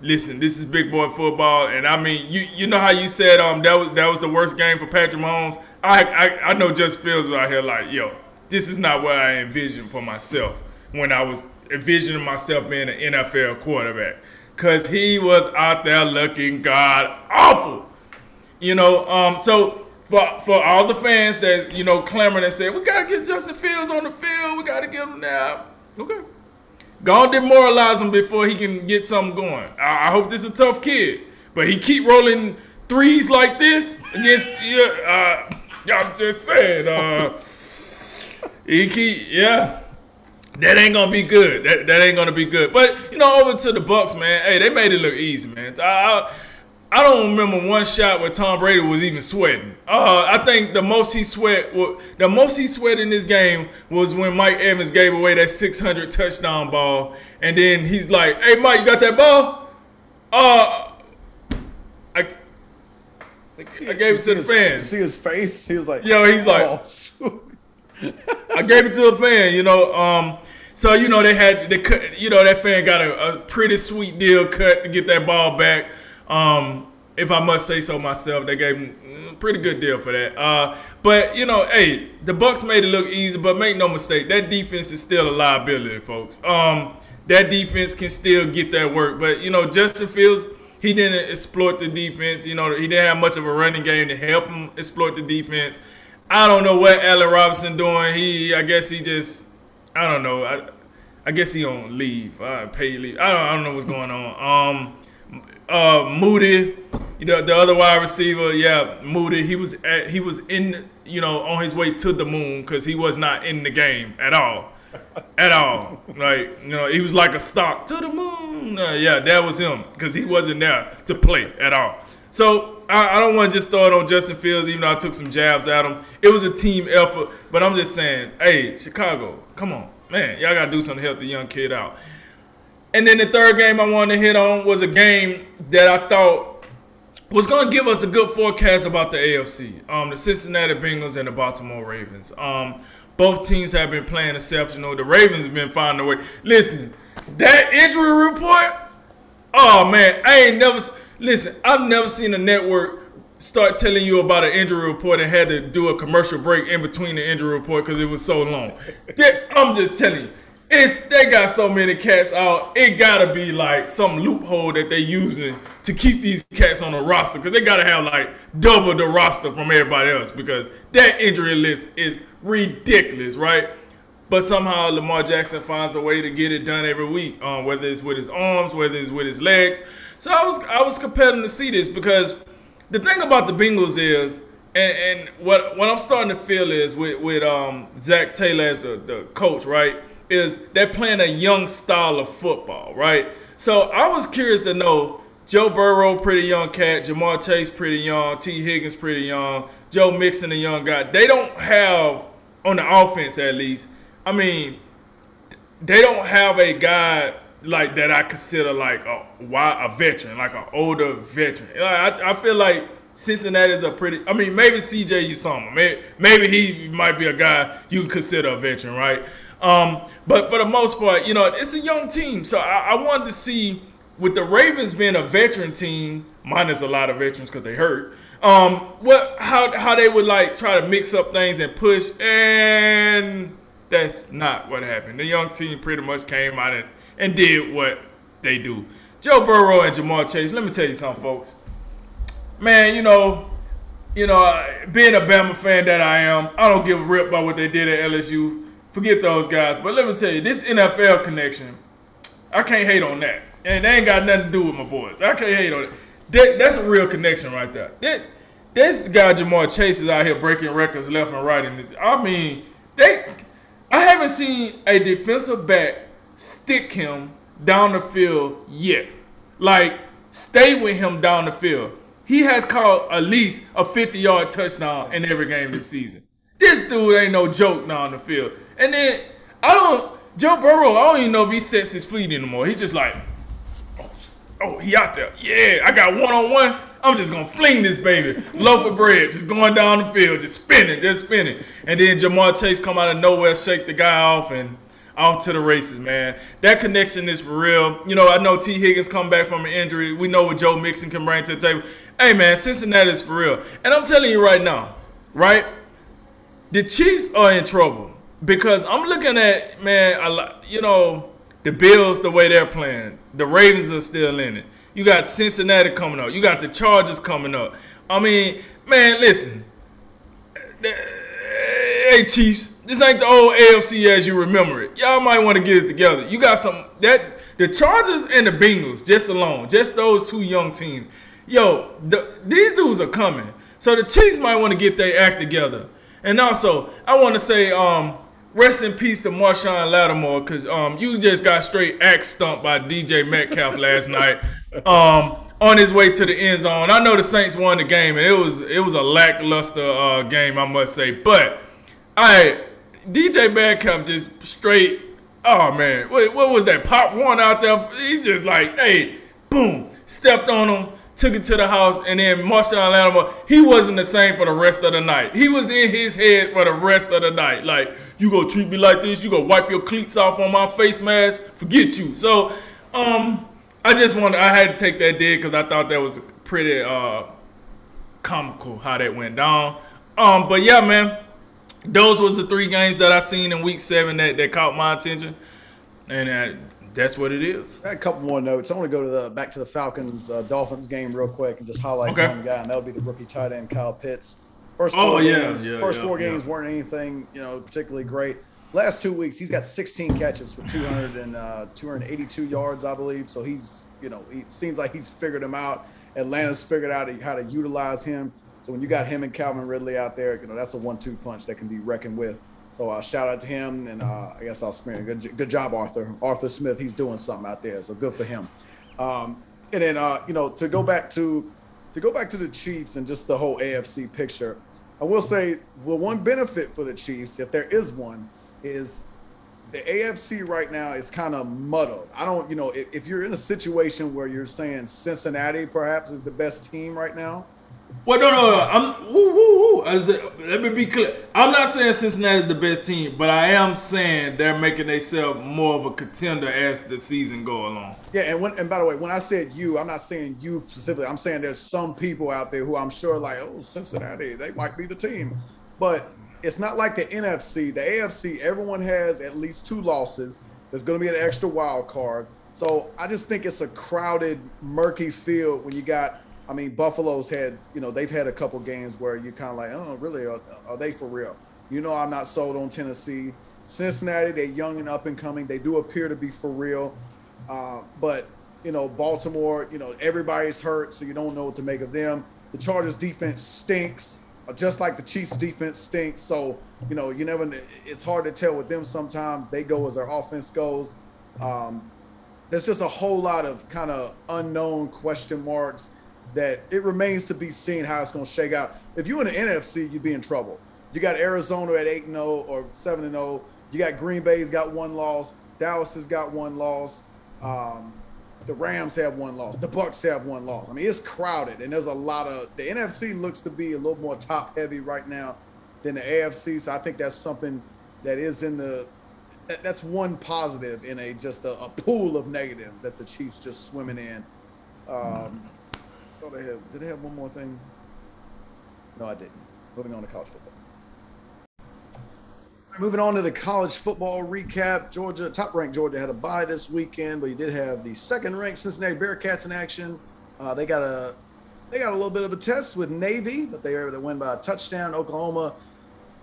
listen, this is big boy football, and I mean, you you know how you said um that was that was the worst game for Patrick Mahomes. I I, I know Justin Fields out here like yo this is not what I envisioned for myself when I was envisioning myself being an NFL quarterback. Cause he was out there looking god awful. You know, um, so for for all the fans that, you know, clamoring and said, we gotta get Justin Fields on the field, we gotta get him now. Okay. Go demoralize him before he can get something going. I, I hope this is a tough kid. But he keep rolling threes like this against yeah, uh, I'm just saying, uh he keep, yeah. That ain't gonna be good. That, that ain't gonna be good. But you know, over to the Bucs, man. Hey, they made it look easy, man. I, I, I don't remember one shot where Tom Brady was even sweating. Uh, I think the most he sweat, the most he sweat in this game was when Mike Evans gave away that 600 touchdown ball, and then he's like, "Hey, Mike, you got that ball?" Uh, I, I gave it to the his, fans. See his face? He was like, "Yo," he's like, oh, I gave it to a fan, you know. Um, so you know they had they cut, you know that fan got a, a pretty sweet deal cut to get that ball back. Um, if I must say so myself, they gave him a pretty good deal for that. Uh, but you know, hey, the Bucs made it look easy, but make no mistake, that defense is still a liability, folks. Um, that defense can still get that work, but you know, Justin Fields. He didn't exploit the defense. You know, he didn't have much of a running game to help him exploit the defense. I don't know what Allen Robinson doing. He, I guess he just, I don't know. I, I guess he on leave. Uh, pay leave. I don't, I don't know what's going on. Um, uh, Mooney, you know, the other wide receiver, yeah, Mooney. He was at, he was in, you know, on his way to the moon because he was not in the game at all, at all. Like, you know, he was like a stock to the moon. Uh, yeah, that was him because he wasn't there to play at all. So I, I don't want to just throw it on Justin Fields, even though I took some jabs at him. It was a team effort, but I'm just saying, hey, Chicago, come on, man, y'all gotta do something to help the young kid out. And then the third game I wanted to hit on was a game that I thought was going to give us a good forecast about the AFC. Um, the Cincinnati Bengals and the Baltimore Ravens. Um, both teams have been playing exceptional. The Ravens have been finding a way. Listen, that injury report. Oh man, I ain't never. Listen, I've never seen a network start telling you about an injury report and had to do a commercial break in between the injury report because it was so long. I'm just telling you, it's they got so many cats out. It gotta be like some loophole that they using to keep these cats on the roster because they gotta have like double the roster from everybody else because that injury list is ridiculous, right? But somehow Lamar Jackson finds a way to get it done every week, um, whether it's with his arms, whether it's with his legs. So I was I was compelled to see this because the thing about the Bengals is, and, and what what I'm starting to feel is with with um, Zac Taylor as the, the coach, right? Is they're playing a young style of football, right? So I was curious to know Joe Burrow, pretty young cat. Ja'Marr Chase, pretty young. Tee Higgins, pretty young. Joe Mixon, a young guy. They don't have on the offense at least I mean, they don't have a guy like that I consider like a a veteran, like an older veteran. I, I feel like Cincinnati is a pretty. I mean, maybe CJ Uzomah, maybe maybe he might be a guy you can consider a veteran, right? Um, but for the most part, you know, it's a young team. So I, I wanted to see with the Ravens being a veteran team, minus a lot of veterans because they hurt. Um, what how how they would like try to mix up things and push and that's not what happened. The young team pretty much came out and, and did what they do. Joe Burrow and Ja'Marr Chase. Let me tell you something, folks. Man, you know, you know, being a Bama fan that I am, I don't give a rip about what they did at LSU. Forget those guys. But let me tell you, this NFL connection, I can't hate on that. And they ain't got nothing to do with my boys. I can't hate on it. That, that's a real connection right there. That, this guy Ja'Marr Chase is out here breaking records left and right in this. I mean, they I haven't seen a defensive back stick him down the field yet. Like, stay with him down the field. He has caught at least a 50 yard touchdown in every game this season. This dude ain't no joke down on the field. And then, I don't, Joe Burrow, I don't even know if he sets his feet anymore. He's just like, oh, oh he out there. Yeah, I got one on one. I'm just gonna fling this baby, loaf of bread, just going down the field, just spinning, just spinning. And then Ja'Marr Chase come out of nowhere, shake the guy off, and off to the races, man. That connection is for real. You know, I know Tee Higgins come back from an injury. We know what Joe Mixon can bring to the table. Hey, man, Cincinnati is for real. And I'm telling you right now, right? The Chiefs are in trouble because I'm looking at man, I, you know, the Bills the way they're playing. The Ravens are still in it. You got Cincinnati coming up. You got the Chargers coming up. I mean, man, listen. Hey, Chiefs, this ain't the old AFC as you remember it. Y'all might want to get it together. You got some that the Chargers and the Bengals just alone, just those two young teams. Yo, the, these dudes are coming. So the Chiefs might want to get their act together. And also, I want to say, um, rest in peace to Marshon Lattimore, because um, you just got straight axe stumped by DK Metcalf last night um, on his way to the end zone. I know the Saints won the game, and it was it was a lackluster uh, game, I must say. But I DK Metcalf just straight. Oh man, what, what was that? Pop one out there. He just like, hey, boom, stepped on him took it to the house, and then Marshon Lattimore, he wasn't the same for the rest of the night. He was in his head for the rest of the night. Like, you gonna treat me like this? You gonna wipe your cleats off on my face mask? Forget you. So, um, I just wanted, I had to take that dig because I thought that was pretty uh comical how that went down. Um, but yeah, man, those was the three games that I seen in week seven that, that caught my attention. And uh, that's what it is. a couple more notes. I want to go to the back to the Falcons uh, Dolphins game real quick and just highlight okay. one guy, and that'll be the rookie tight end Kyle Pitts. First oh, four oh, yeah, games, yeah, first yeah, four games weren't anything you know particularly great. Last two weeks, he's got 16 catches for 200 and uh, 282 yards, I believe. So he's you know he seems like he's figured him out. Atlanta's figured out how to utilize him. So when you got him and Calvin Ridley out there, you know that's a one-two punch that can be reckoned with. So uh, shout out to him, and uh, I guess I'll scream. Good, good job, Arthur. Arthur Smith, he's doing something out there, so good for him. Um, and then uh, you know to go back to to go back to the Chiefs and just the whole AFC picture, I will say well one benefit for the Chiefs, if there is one, is the AFC right now is kind of muddled. I don't, you know, if, if you're in a situation where you're saying Cincinnati perhaps is the best team right now, well, no, no, no. I'm woo, woo, woo. Said, let me be clear. I'm not saying Cincinnati is the best team, but I am saying they're making themselves more of a contender as the season go along. Yeah, and when, and by the way, when I said you, I'm not saying you specifically. I'm saying there's some people out there who I'm sure like, oh, Cincinnati, they might be the team, but it's not like the NFC. The AFC, everyone has at least two losses. There's going to be an extra wild card. So I just think it's a crowded, murky field when you got I mean, Buffalo's had, you know, they've had a couple games where you kind of like, oh, really, are, are, they for real? You know, I'm not sold on Tennessee. Cincinnati, they're young and up and coming. They do appear to be for real. Uh, but, you know, Baltimore, you know, everybody's hurt, so you don't know what to make of them. The Chargers defense stinks, uh, just like the Chiefs defense stinks. So, you know, you never, it's hard to tell with them sometimes. They go as their offense goes. Um, there's just a whole lot of kind of unknown question marks that it remains to be seen how it's going to shake out. If you're in the NFC, you'd be in trouble. You got Arizona at 8 0 or 7 0. You got Green Bay's got one loss. Dallas has got one loss. Um, the Rams have one loss. The Bucs have one loss. I mean, it's crowded, and there's a lot of the NFC looks to be a little more top heavy right now than the AFC. So I think that's something that is in the that, that's one positive in a just a, a, pool of negatives that the Chiefs just swimming in. Um, oh, they have, did they have one more thing? No, I didn't. Moving on to college football. Moving on to the college football recap. Georgia, top ranked Georgia had a bye this weekend, but you did have the second ranked Cincinnati Bearcats in action. Uh, they got a they got a little bit of a test with Navy, but they were able to win by a touchdown. Oklahoma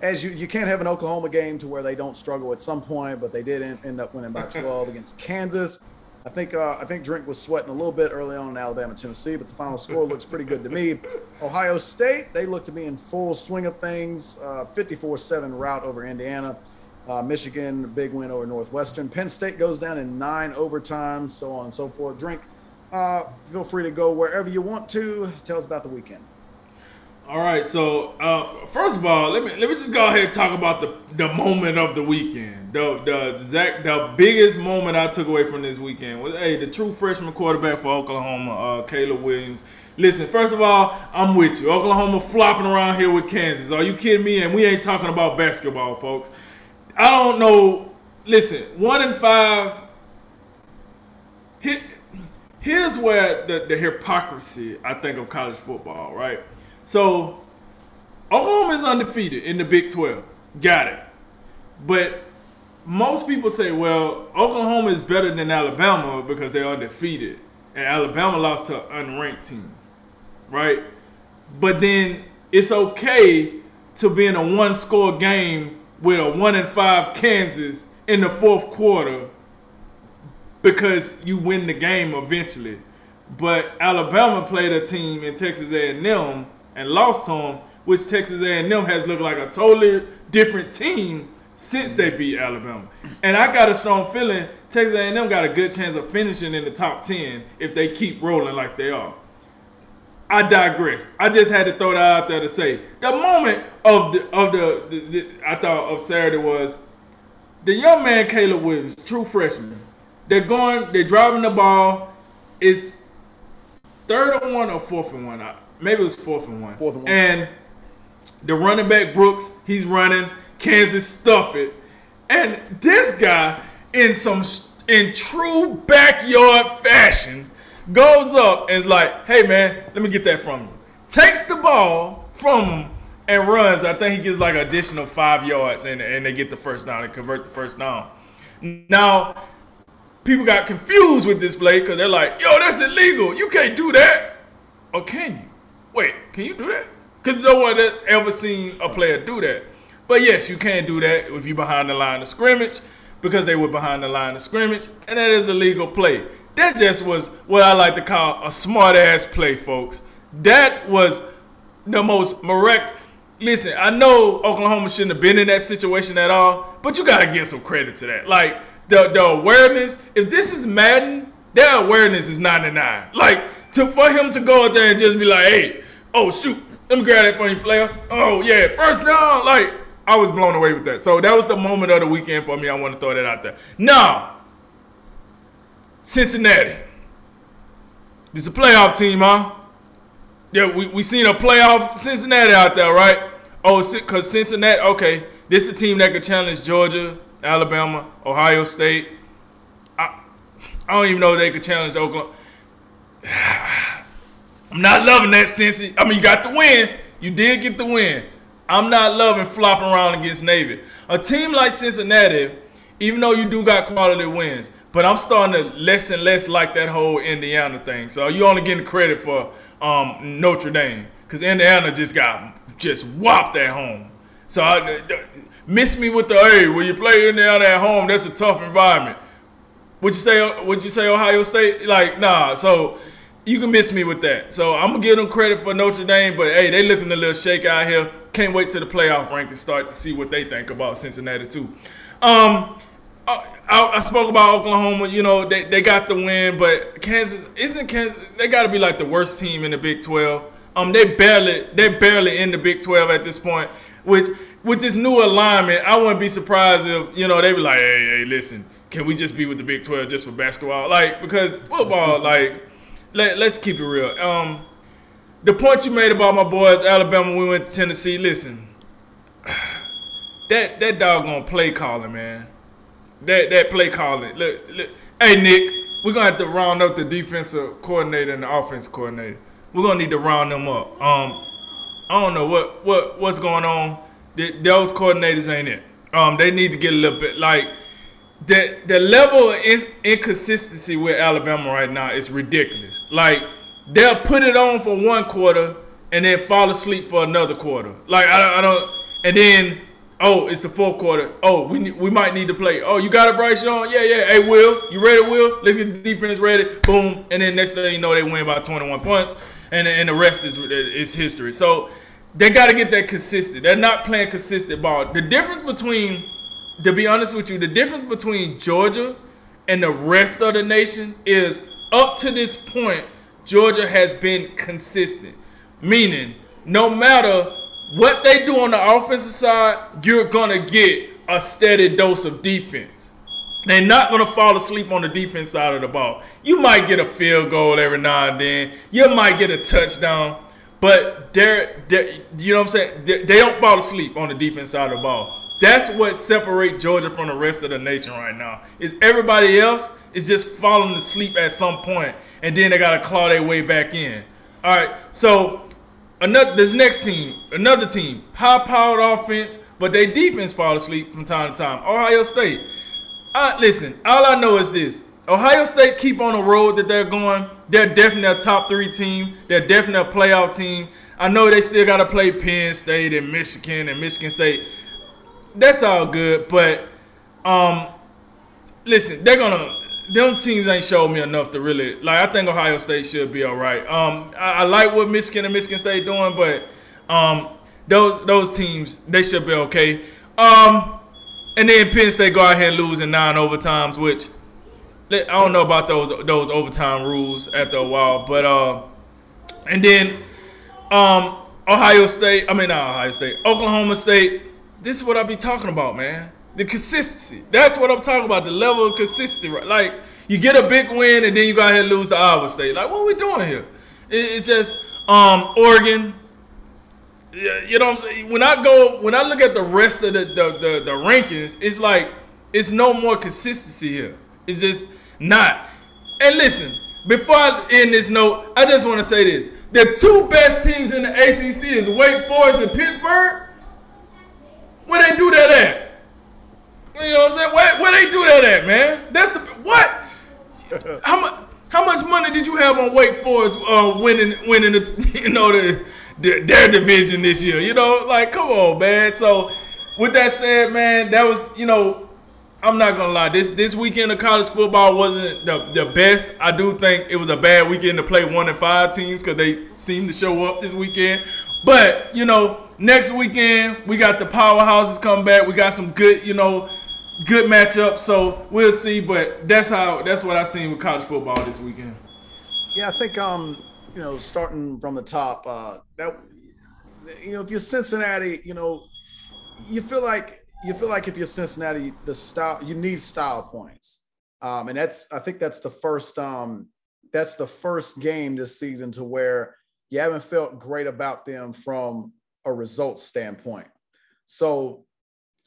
as you you can't have an Oklahoma game to where they don't struggle at some point, but they did end, up winning by 12 against Kansas. I think uh, I think Drink was sweating a little bit early on in Alabama Tennessee, but the final score looks pretty good to me. Ohio State they look to be in full swing of things. 54-7 uh, route over Indiana. Uh, Michigan big win over Northwestern. Penn State goes down in nine overtimes, so on and so forth. Drink. Uh, feel free to go wherever you want to. Tell us about the weekend. All right, so uh, first of all, let me let me just go ahead and talk about the the moment of the weekend. The the Zach, the biggest moment I took away from this weekend was hey the true freshman quarterback for Oklahoma, uh, Caleb Williams. Listen, first of all, I'm with you. Oklahoma flopping around here with Kansas. Are you kidding me? And we ain't talking about basketball, folks. I don't know. Listen, one in five. here's where the, the hypocrisy I think of college football, right? So Oklahoma is undefeated in the Big 12. Got it. But most people say, well, Oklahoma is better than Alabama because they're undefeated. And Alabama lost to an unranked team. Right? But then it's okay to be in a one score game with a one and five Kansas in the fourth quarter because you win the game eventually. But Alabama played a team in Texas A&M and lost to them, which Texas A&M has looked like a totally different team since they beat Alabama. And I got a strong feeling Texas A&M got a good chance of finishing in the top 10 if they keep rolling like they are. I digress. I just had to throw that out there to say the moment of the of the, the, the I thought of Saturday was the young man Caleb Williams, true freshman. They're going, they're driving the ball. It's third and one or fourth and one. Maybe it was fourth and one. Fourth and one. And the running back Brooks, he's running. Kansas stuff it, and this guy in some in true backyard fashion goes up and is like, "Hey man, let me get that from you." Takes the ball from him and runs. I think he gets like additional five yards, and and they get the first down and convert the first down. Now, people got confused with this play because they're like, "Yo, that's illegal. You can't do that." Or can you? Wait, can you do that? Because no one has ever seen a player do that. But yes, you can do that if you're behind the line of scrimmage because they were behind the line of scrimmage, and that is a legal play. That just was what I like to call a smart ass play, folks. That was the most miraculous. Listen, I know Oklahoma shouldn't have been in that situation at all, but you gotta give some credit to that. Like the the awareness. If this is Madden, their awareness is 99. Like to for him to go out there and just be like, hey, oh shoot, let me grab that for you, player. Oh yeah, first down. Like I was blown away with that. So that was the moment of the weekend for me. I want to throw that out there. Now, Cincinnati. This is a playoff team, huh? Yeah, we, we seen a playoff Cincinnati out there, right? Oh, because Cincinnati, okay, this is a team that could challenge Georgia, Alabama, Ohio State. I, I don't even know if they could challenge Oklahoma. I'm not loving that Cincy. I mean, you got the win. You did get the win. I'm not loving flopping around against Navy. A team like Cincinnati, even though you do got quality wins, but I'm starting to less and less like that whole Indiana thing. So you only getting credit for um, Notre Dame because Indiana just got just whopped at home. So I, Miss me with the hey, when you play in there at home, that's a tough environment. Would you say would you say Ohio State? Like, nah. So you can miss me with that. So I'm gonna give them credit for Notre Dame, but hey, they looking a little shake out here. Can't wait to the playoff rank to start to see what they think about Cincinnati too. Um, I, I, spoke about Oklahoma. You know, they, they got the win, but Kansas isn't Kansas. They got to be like the worst team in the Big 12. Um, they barely they're barely in the Big 12 at this point. Which with this new alignment, I wouldn't be surprised if you know they be like, hey, hey, listen, can we just be with the Big 12 just for basketball? Like because football, like let, let's keep it real. Um, the point you made about my boys, Alabama, we went to Tennessee. Listen, that that doggone play calling, man. That that play calling. Look, look. Hey Nick, we're gonna have to round up the defensive coordinator and the offense coordinator. We're gonna need to round them up. Um, I don't know what what what's going on. The, those coordinators ain't it. Um, they need to get a little bit like the the level of inconsistency with Alabama right now is ridiculous. Like they'll put it on for one quarter and then fall asleep for another quarter. Like I, I don't, and then oh, it's the fourth quarter. Oh, we we might need to play. Oh, you got it, Bryce Young? Yeah, yeah. Hey, Will, you ready, Will? Let's get the defense ready. Boom, and then next thing you know, they win by 21 points, and and the rest is is history. So they got to get that consistent. They're not playing consistent ball. The difference between to be honest with you, the difference between Georgia and the rest of the nation is up to this point, Georgia has been consistent. Meaning, no matter what they do on the offensive side, you're going to get a steady dose of defense. They're not going to fall asleep on the defense side of the ball. You might get a field goal every now and then. You might get a touchdown. But they're, they're you know what I'm saying? They do not fall asleep on the defense side of the ball. That's what separates Georgia from the rest of the nation right now. Is everybody else is just falling asleep at some point, and then they got to claw their way back in. All right, so another this next team, another team, high-powered offense, but they defense fall asleep from time to time. Ohio State. Uh, listen, all I know is this: Ohio State keep on the road that they're going. They're definitely a top three team. They're definitely a playoff team. I know they still got to play Penn State and Michigan and Michigan State that's all good. But um, listen, they're gonna them teams ain't showed me enough to really like. I think Ohio State should be all right. Um, I, I like what Michigan and Michigan State doing, but um, those those teams they should be okay. Um, and then Penn State go ahead and lose in nine overtimes, which I don't know about those those overtime rules after a while, but uh, and then um, Ohio State. I mean, not Ohio State. Oklahoma State this is what I be talking about, man. The consistency. That's what I'm talking about. The level of consistency. Right? Like you get a big win and then you go ahead and lose to Iowa State. Like what are we doing here? It's just um, Oregon. You know what I'm saying? When I go, when I look at the rest of the, the the, the rankings, it's like it's no more consistency here. It's just not. And listen, before I end this note, I just want to say this: the two best teams in the ACC is Wake Forest and Pittsburgh. Where they do that at? You know what I'm saying? Where, where they do that at, man? That's the what? How much? How much money did you have on Wake Forest uh, winning winning the you know the, the, their division this year? You know, like come on, man. So with that said, man, that was you know I'm not gonna lie. This this weekend of college football wasn't the, the best. I do think it was a bad weekend to play one and five teams because they seem to show up this weekend. But you know, next weekend we got the powerhouses come back. We got some good, you know, good matchups. So we'll see. But that's how that's what I seen with college football this weekend. Yeah, I think um, you know, starting from the top, uh, that you know, if you're Cincinnati, you know, you feel like you feel like if you're Cincinnati, the style you need style points, um, and that's I think that's the first um, that's the first game this season to where you haven't felt great about them from a results standpoint. So,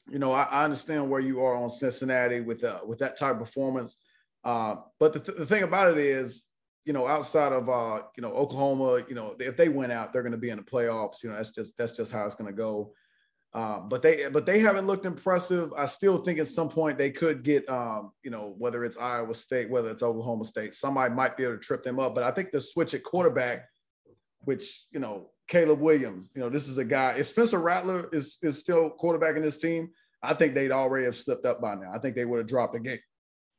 you know, I, I understand where you are on Cincinnati with uh, with that type of performance. Uh, but the, th- the thing about it is, you know, outside of uh, you know Oklahoma, you know, if they win out, they're going to be in the playoffs. You know, that's just that's just how it's going to go. Uh, but they but they haven't looked impressive. I still think at some point they could get um, you know whether it's Iowa State, whether it's Oklahoma State, somebody might be able to trip them up. But I think the switch at quarterback which you know Caleb Williams. You know, this is a guy. If Spencer Rattler is is still quarterback in this team, I think they'd already have slipped up by now. I think they would have dropped the game.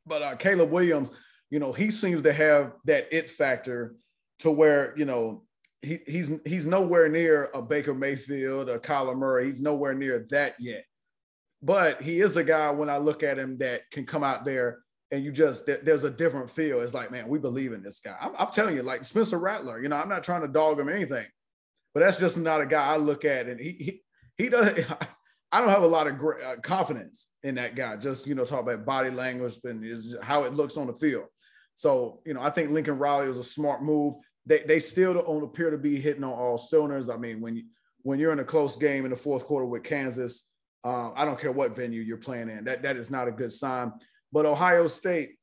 But uh, Caleb Williams, you know, he seems to have that it factor to where, you know, he, he's he's nowhere near a Baker Mayfield or Kyler Murray. He's nowhere near that yet. But he is a guy when I look at him that can come out there and you just there's a different feel. It's like, man, we believe in this guy. I'm, I'm, telling you, like Spencer Rattler. You know, I'm not trying to dog him anything, but that's just not a guy I look at, and he he, he doesn't. I don't have a lot of great, uh, confidence in that guy. Just you know, talk about body language and how it looks on the field. So you know, I think Lincoln Riley was a smart move. They they still don't appear to be hitting on all cylinders. I mean, when you when you're in a close game in the fourth quarter with Kansas, uh, I don't care what venue you're playing in. That that is not a good sign. But Ohio State,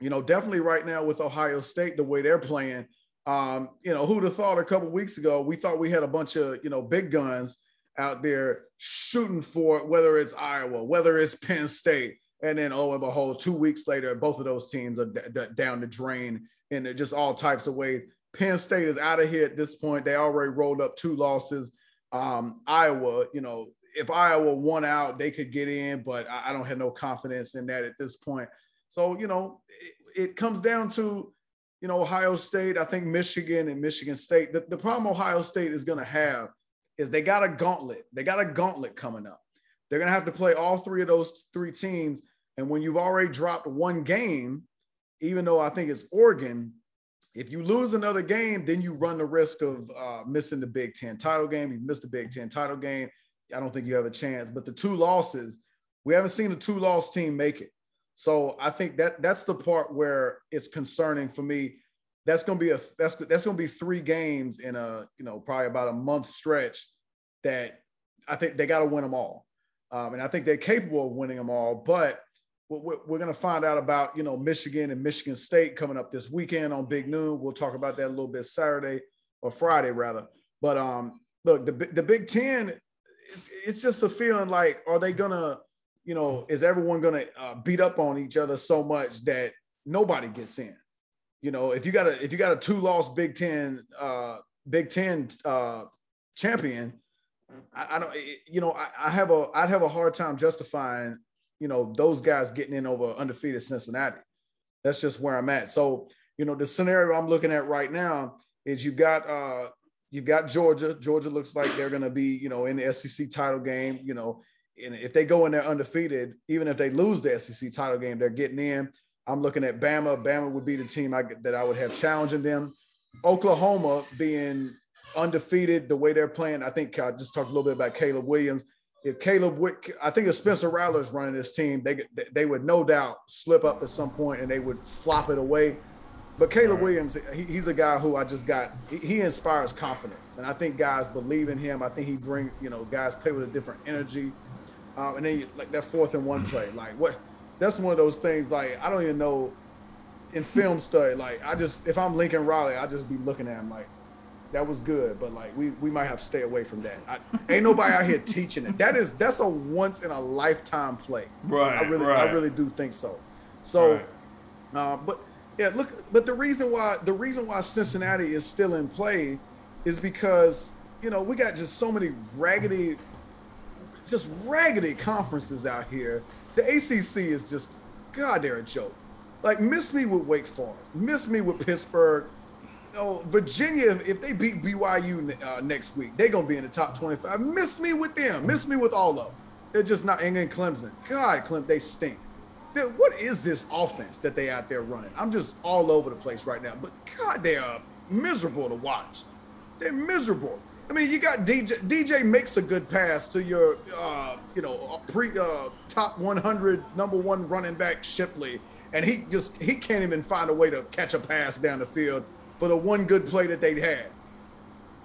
you know, definitely right now with Ohio State, the way they're playing, um, you know, who'd have thought a couple weeks ago we thought we had a bunch of you know big guns out there shooting for whether it's Iowa, whether it's Penn State, and then oh and behold, two weeks later, both of those teams are d- d- down the drain in just all types of ways. Penn State is out of here at this point. They already rolled up two losses. Um, Iowa, you know, if Iowa won out, they could get in, but I, I don't have no confidence in that at this point. So, you know, it, it, comes down to, you know, Ohio State, I think Michigan and Michigan State. The, the problem Ohio State is going to have is they got a gauntlet. They got a gauntlet coming up. They're going to have to play all three of those three teams. And when you've already dropped one game, even though I think it's Oregon, if you lose another game, then you run the risk of uh, missing the Big Ten title game. You missed the Big Ten title game. I don't think you have a chance. But the two losses, we haven't seen a two loss team make it. So I think that that's the part where it's concerning for me. That's to be a that's that's to be three games in a you know probably about a month stretch that I think they got to win them all, um, and I think they're capable of winning them all. But we're, we're to find out about you know Michigan and Michigan State coming up this weekend on Big Noon. We'll talk about that a little bit Saturday or Friday rather. But um, look, the the Big Ten it's, it's just a feeling like, are they gonna, you know, is everyone gonna uh, beat up on each other so much that nobody gets in? You know, if you got a if you got a two loss Big Ten uh, Big Ten uh, champion, I, I don't, you know, I, I have a I'd have a hard time justifying, you know, those guys getting in over undefeated Cincinnati. That's just where I'm at. So, you know, the scenario I'm looking at right now is you got uh you've got Georgia. Georgia looks like they're going to be, you know, in the SEC title game. You know, and if they go in there undefeated, even if they lose the SEC title game, they're getting in. I'm looking at Bama. Bama would be the team I, that I would have challenging them. Oklahoma being undefeated the way they're playing. I think I just talked a little bit about Caleb Williams. If Caleb, I think if Spencer Rattler is running this team, they they would no doubt slip up at some point and they would flop it away. But Caleb right. Williams, he, he's a guy who I just got. He, he, inspires confidence, and I think guys believe in him. I think he bring you know guys play with a different energy, um, and then you, like that fourth and one play, like what? That's one of those things. Like I don't even know in film study. Like I just if I'm Lincoln Riley, I just be looking at him like that was good, but like we we might have to stay away from that. I, ain't nobody out here teaching it. That is that's a once in a lifetime play. Right. I really right. I really do think so. So, right. uh, but yeah, look, but the reason why the reason why Cincinnati is still in play is because you know we got just so many raggedy, just raggedy conferences out here. The ACC is just God, they're a joke. Like miss me with Wake Forest, miss me with Pittsburgh. You know, Virginia, if they beat BYU uh, next week, they're gonna be in the top twenty-five. Miss me with them, miss me with all of them. They're just not England, Clemson. God, Clemson, they stink what is this offense that they out there running? I'm just all over the place right now. But God, they are miserable to watch. They're miserable. I mean, you got DJ. DJ makes a good pass to your, uh, you know, pre uh, top 100 number one running back Shipley, and he just he can't even find a way to catch a pass down the field for the one good play that they had.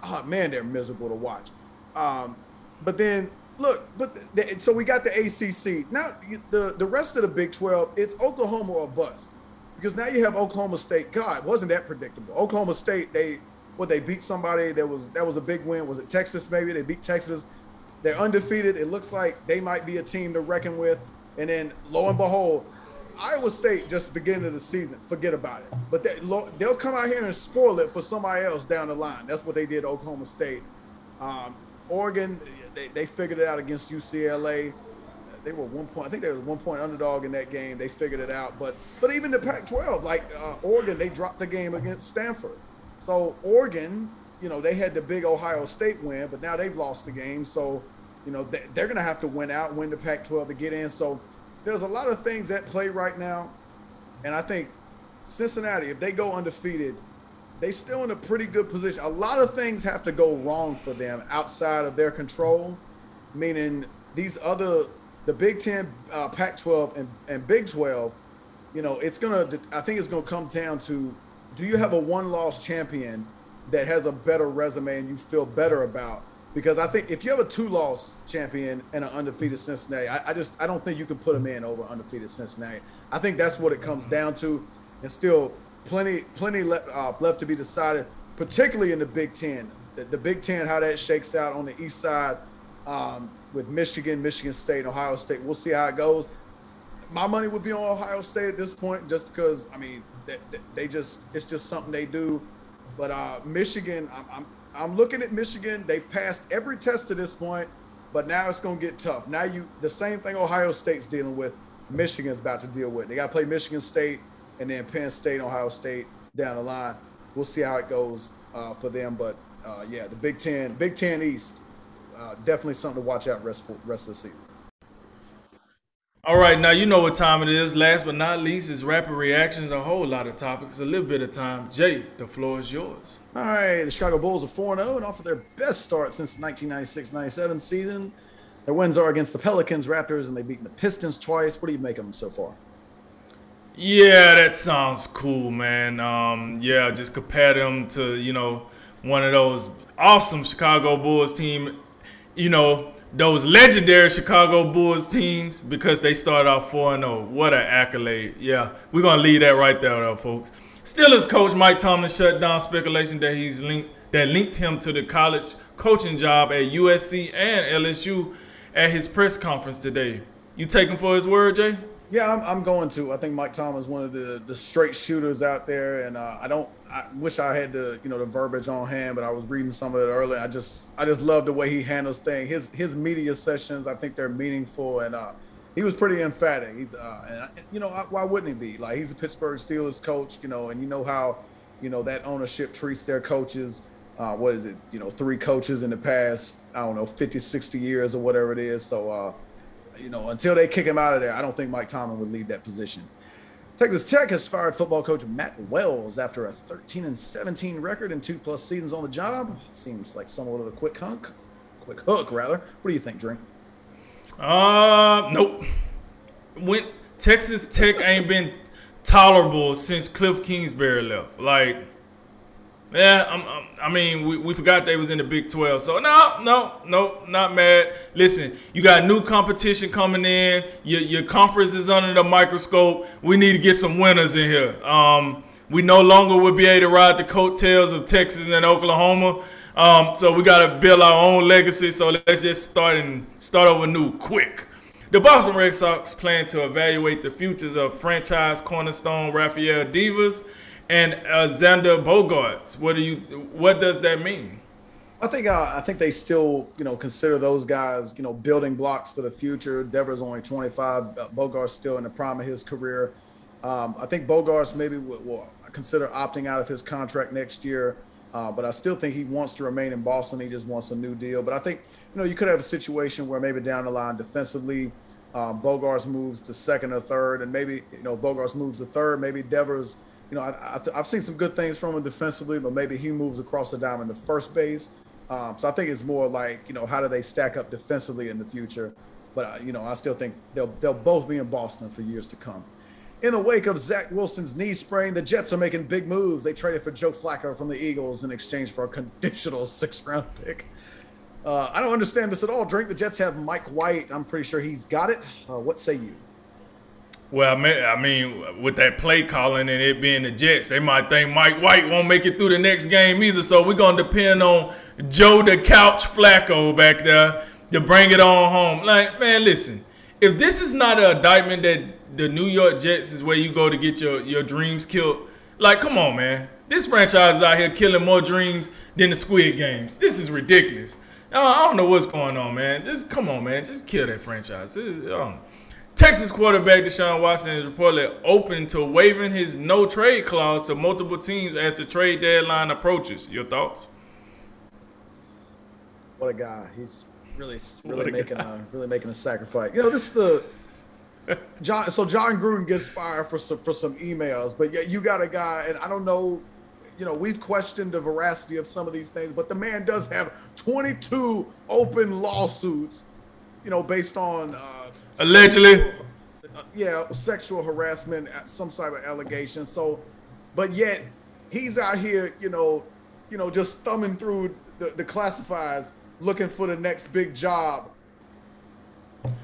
Oh man, they're miserable to watch. Um, but then look, but the, so we got the ACC. Now the the rest of the Big 12, it's Oklahoma or bust. Because now you have Oklahoma State. God, wasn't that predictable? Oklahoma State, they what they beat somebody that was that was a big win. Was it Texas? Maybe they beat Texas. They're undefeated. It looks like they might be a team to reckon with. And then lo and behold, Iowa State just beginning of the season. Forget about it. But they, they'll come out here and spoil it for somebody else down the line. That's what they did Oklahoma State. Um, Oregon, they, they figured it out against UCLA. they were one point. I think they were one point underdog in that game. They figured it out. But but even the Pac-12, like uh, Oregon, they dropped the game against Stanford. So Oregon, you know, they had the big Ohio State win, but now they've lost the game. So you know they, they're going to have to win out, win the Pac-12 to get in. So there's a lot of things at play right now, and I think Cincinnati, if they go undefeated, they still in a pretty good position. A lot of things have to go wrong for them outside of their control, meaning these other the Big Ten, uh, Pac-12, and, and Big 12. You know, it's gonna. I think it's gonna come down to: Do you have a one-loss champion that has a better resume and you feel better about? Because I think if you have a two-loss champion and an undefeated Cincinnati, I, I just I don't think you can put them in over undefeated Cincinnati. I think that's what it comes down to, and still plenty plenty left uh, left to be decided, particularly in the Big Ten. The, the, Big Ten, how that shakes out on the East side. Um, with Michigan, Michigan State, Ohio State. We'll see how it goes. My money would be on Ohio State at this point, just because I mean they, they just it's just something they do. But uh, Michigan, I'm, I'm I'm looking at Michigan. They've passed every test to this point, but now it's going to get tough. Now you the same thing Ohio State's dealing with. Michigan's about to deal with. They got to play Michigan State and then Penn State, Ohio State down the line. We'll see how it goes uh, for them. But uh, yeah, the Big Ten, Big Ten East, uh, definitely something to watch out rest rest of the season. All right, now you know what time it is. Last but not least is rapid reactions. A whole lot of topics, a little bit of time. Jay, the floor is yours. All right, the Chicago Bulls are 4 0 and offer their best start since the 1996 97 season. Their wins are against the Pelicans, Raptors, and they've beaten the Pistons twice. What do you make of them so far? Yeah, that sounds cool, man. Um, yeah, just compare them to, you know, one of those awesome Chicago Bulls team you know, those legendary Chicago Bulls teams because they started off 4 0. What an accolade. Yeah, we're going to leave that right there, though, folks. Steelers coach Mike Tomlin shut down speculation that he's linked that linked him to the college coaching job at USC and LSU at his press conference today. You take him for his word, Jay? Yeah, I'm, I'm going to. I think Mike is one of the the straight shooters out there, and uh, I don't. I wish I had the you know the verbiage on hand, but I was reading some of it earlier. I just I just love the way he handles things. His his media sessions, I think they're meaningful, and uh, he was pretty emphatic. He's uh, and you know why wouldn't he be? Like he's a Pittsburgh Steelers coach, you know, and you know how you know that ownership treats their coaches. Uh, what is it? You know, three coaches in the past, I don't know, 50, 60 years or whatever it is. So. uh you know, until they kick him out of there, I don't think Mike Tomlin would leave that position. Texas Tech has fired football coach Matt Wells after a 13 and 17 record and two plus seasons on the job. Seems like somewhat of a quick hunk, quick hook rather. What do you think, Drink? Uh, nope. When Texas Tech ain't been tolerable since Kliff Kingsbury left. Like yeah, I'm, I'm, i mean, we, we forgot they was in the Big 12. So, no, no, no, not mad. Listen, you got new competition coming in. Your, your conference is under the microscope. We need to get some winners in here. Um, we no longer will be able to ride the coattails of Texas and Oklahoma. Um, so we got to build our own legacy. So let's just start and start over new quick. The Boston Red Sox plan to evaluate the futures of franchise cornerstone Rafael Devers and uh, Xander Bogaerts. What do you? What does that mean? I think uh, I think they still you know consider those guys you know building blocks for the future. Devers only 25. Uh, Bogaerts still in the prime of his career. Um, I think Bogaerts maybe will, will, consider opting out of his contract next year. Uh, but I still think he wants to remain in Boston. He just wants a new deal. But I think you know you could have a situation where maybe down the line defensively, um, Bogaerts moves to second or third, and maybe you know Bogaerts moves to third. Maybe Devers you know, I, have seen some good things from him defensively, but maybe he moves across the diamond to first base. Um, so I think it's more like, you know, how do they stack up defensively in the future? But, uh, you know, I still think they'll, they'll both be in Boston for years to come. In the wake of Zach Wilson's knee sprain, the Jets are making big moves. They traded for Joe Flacco from the Eagles in exchange for a conditional six round pick. Uh, I don't understand this at all. Drink the Jets have Mike White. I'm pretty sure he's got it. Uh, what say you? Well, I mean, with that play calling and it being the Jets, they might think Mike White won't make it through the next game either. So we're gonna depend on Joe the Couch Flacco back there to bring it on home. Like, man, listen, if this is not an indictment that the New York Jets is where you go to get your your dreams killed, like, come on, man, this franchise is out here killing more dreams than the Squid Games. This is ridiculous. I don't know what's going on, man. Just come on, man. Just kill that franchise. Um, Texans quarterback Deshaun Watson is reportedly open to waiving his no trade clause to multiple teams as the trade deadline approaches. Your thoughts? What a guy! He's really, really making guy. a really making a sacrifice. You know, this is the John. So Jon Gruden gets fired for some for some emails, but yeah, you got a guy, and I don't know. You know, we've questioned the veracity of some of these things, but the man does have 22 open lawsuits. You know, based on. Uh, Allegedly. Yeah, sexual harassment, uh, some type of allegation. So, but yet he's out here, you know, you know, just thumbing through the, the classifieds, looking for the next big job.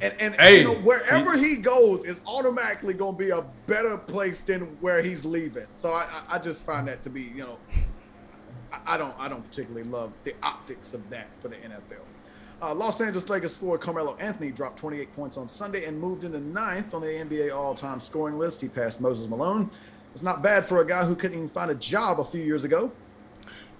And and hey, you know, wherever he, he goes is automatically going to be a better place than where he's leaving. So I, I just find that to be, you know, I don't I don't particularly love the optics of that for the NFL. Uh, Los Angeles Lakers forward Carmelo Anthony dropped 28 points on Sunday and moved into ninth on the NBA all-time scoring list. He passed Moses Malone. It's not bad for a guy who couldn't even find a job a few years ago.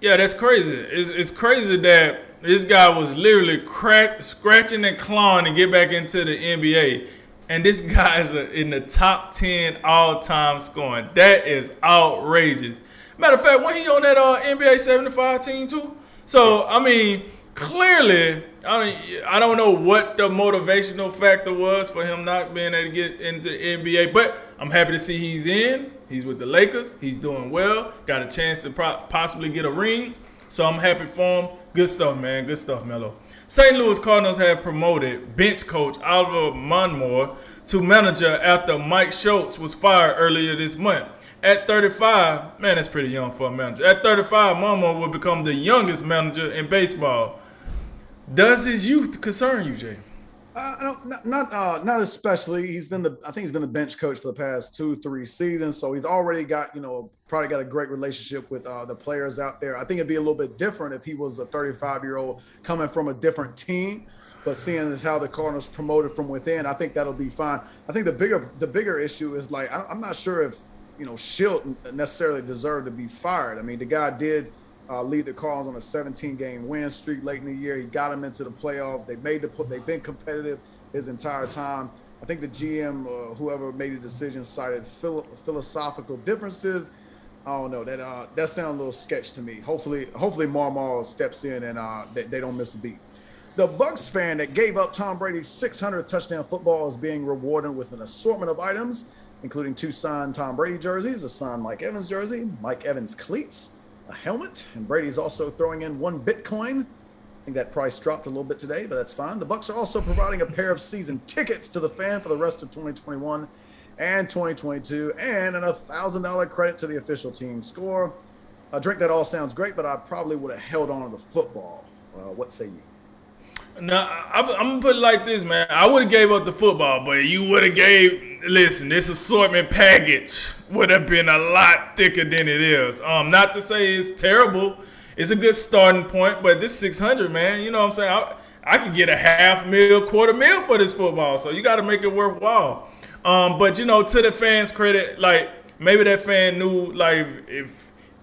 Yeah, that's crazy. It's, it's crazy that this guy was literally crack, scratching and clawing to get back into the NBA. And this guy is in the top 10 all-time scoring. That is outrageous. Matter of fact, when he on that uh, NBA 75 team too? So, I mean – clearly, I don't, I don't know what the motivational factor was for him not being able to get into the NBA, but I'm happy to see he's in. He's with the Lakers. He's doing well. Got a chance to pro- possibly get a ring. So I'm happy for him. Good stuff, man. Good stuff, Melo. St. Louis Cardinals have promoted bench coach Oliver Marmol to manager after Mike Shildt was fired earlier this month. At 35, man, that's pretty young for a manager. At 35, Marmol will become the youngest manager in baseball. Does his youth concern you, Jay? Uh, don't, not not, uh, not especially. He's been the I think he's been the bench coach for the past two three seasons, so he's already got you know probably got a great relationship with uh, the players out there. I think it'd be a little bit different if he was a 35 year old coming from a different team. But seeing as how the Cardinals promoted from within, I think that'll be fine. I think the bigger the bigger issue is like I'm not sure if you know Shildt necessarily deserved to be fired. I mean the guy did uh, lead the Cardinals on a 17 game win streak late in the year. He got them into the playoffs. They made the they've been competitive his entire time. I think the GM, uh, whoever made the decision, cited philo- philosophical differences. I don't know that uh, that sounds a little sketch to me. Hopefully, hopefully Marmol steps in and uh, they, they don't miss a beat. The Bucs fan that gave up Tom Brady's 600 touchdown football is being rewarded with an assortment of items, including two signed Tom Brady jerseys, a signed Mike Evans jersey, Mike Evans cleats, a helmet, and Brady's also throwing in one Bitcoin. I think that price dropped a little bit today, but that's fine. The Bucs are also providing a pair of season tickets to the fan for the rest of 2021 and 2022, and an $1,000 credit to the official team score. A drink that all sounds great, but I probably would have held on to the football. Uh, what say you? No, I'm gonna put it like this, man. I would have gave up the football, but you would have gave. Listen, this assortment package would have been a lot thicker than it is. Um, not to say it's terrible. It's a good starting point, but this 600, man. You know what I'm saying? I, I could get a half mil, quarter mil for this football, so you got to make it worthwhile. Um, but you know, to the fans' credit, like maybe that fan knew, like if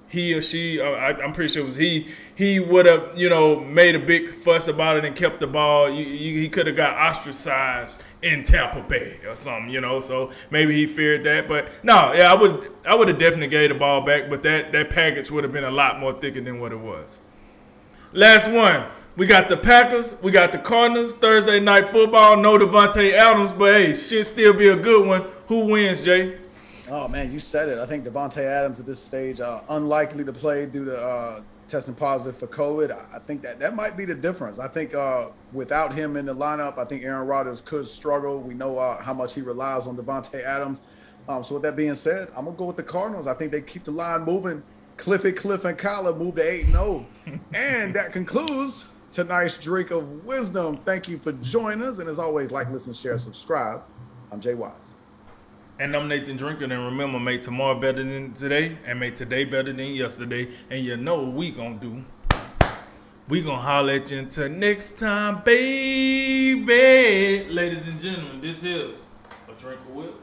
he or she, uh, I, am pretty sure it was he, he would have, you know, made a big fuss about it and kept the ball. You, you, he could have got ostracized in Tampa Bay or something, you know. So maybe he feared that. But no, yeah, I would, I would have definitely gave the ball back. But that that package would have been a lot more thicker than what it was. Last one. We got the Packers, we got the Cardinals, Thursday night football. No Davante Adams, but hey, should still be a good one. Who wins, Jay? Oh man, you said it. I think Davante Adams at this stage uh, unlikely to play due to uh, testing positive for COVID. I think that that might be the difference. I think uh, without him in the lineup, I think Aaron Rodgers could struggle. We know uh, how much he relies on Davante Adams. Um, so with that being said, I'm gonna go with the Cardinals. I think they keep the line moving. Cliffy, Kliff, and Kyler move to eight and zero, oh. and that concludes tonight's drink of wisdom. Thank you for joining us, and as always, like, listen, share, subscribe. I'm Jay Wise. And I'm Nathan Drinker, and remember, make tomorrow better than today, and make today better than yesterday. And you know what we gonna do? We gonna holler at you until next time, baby. Ladies and gentlemen, this is a drink of wisdom.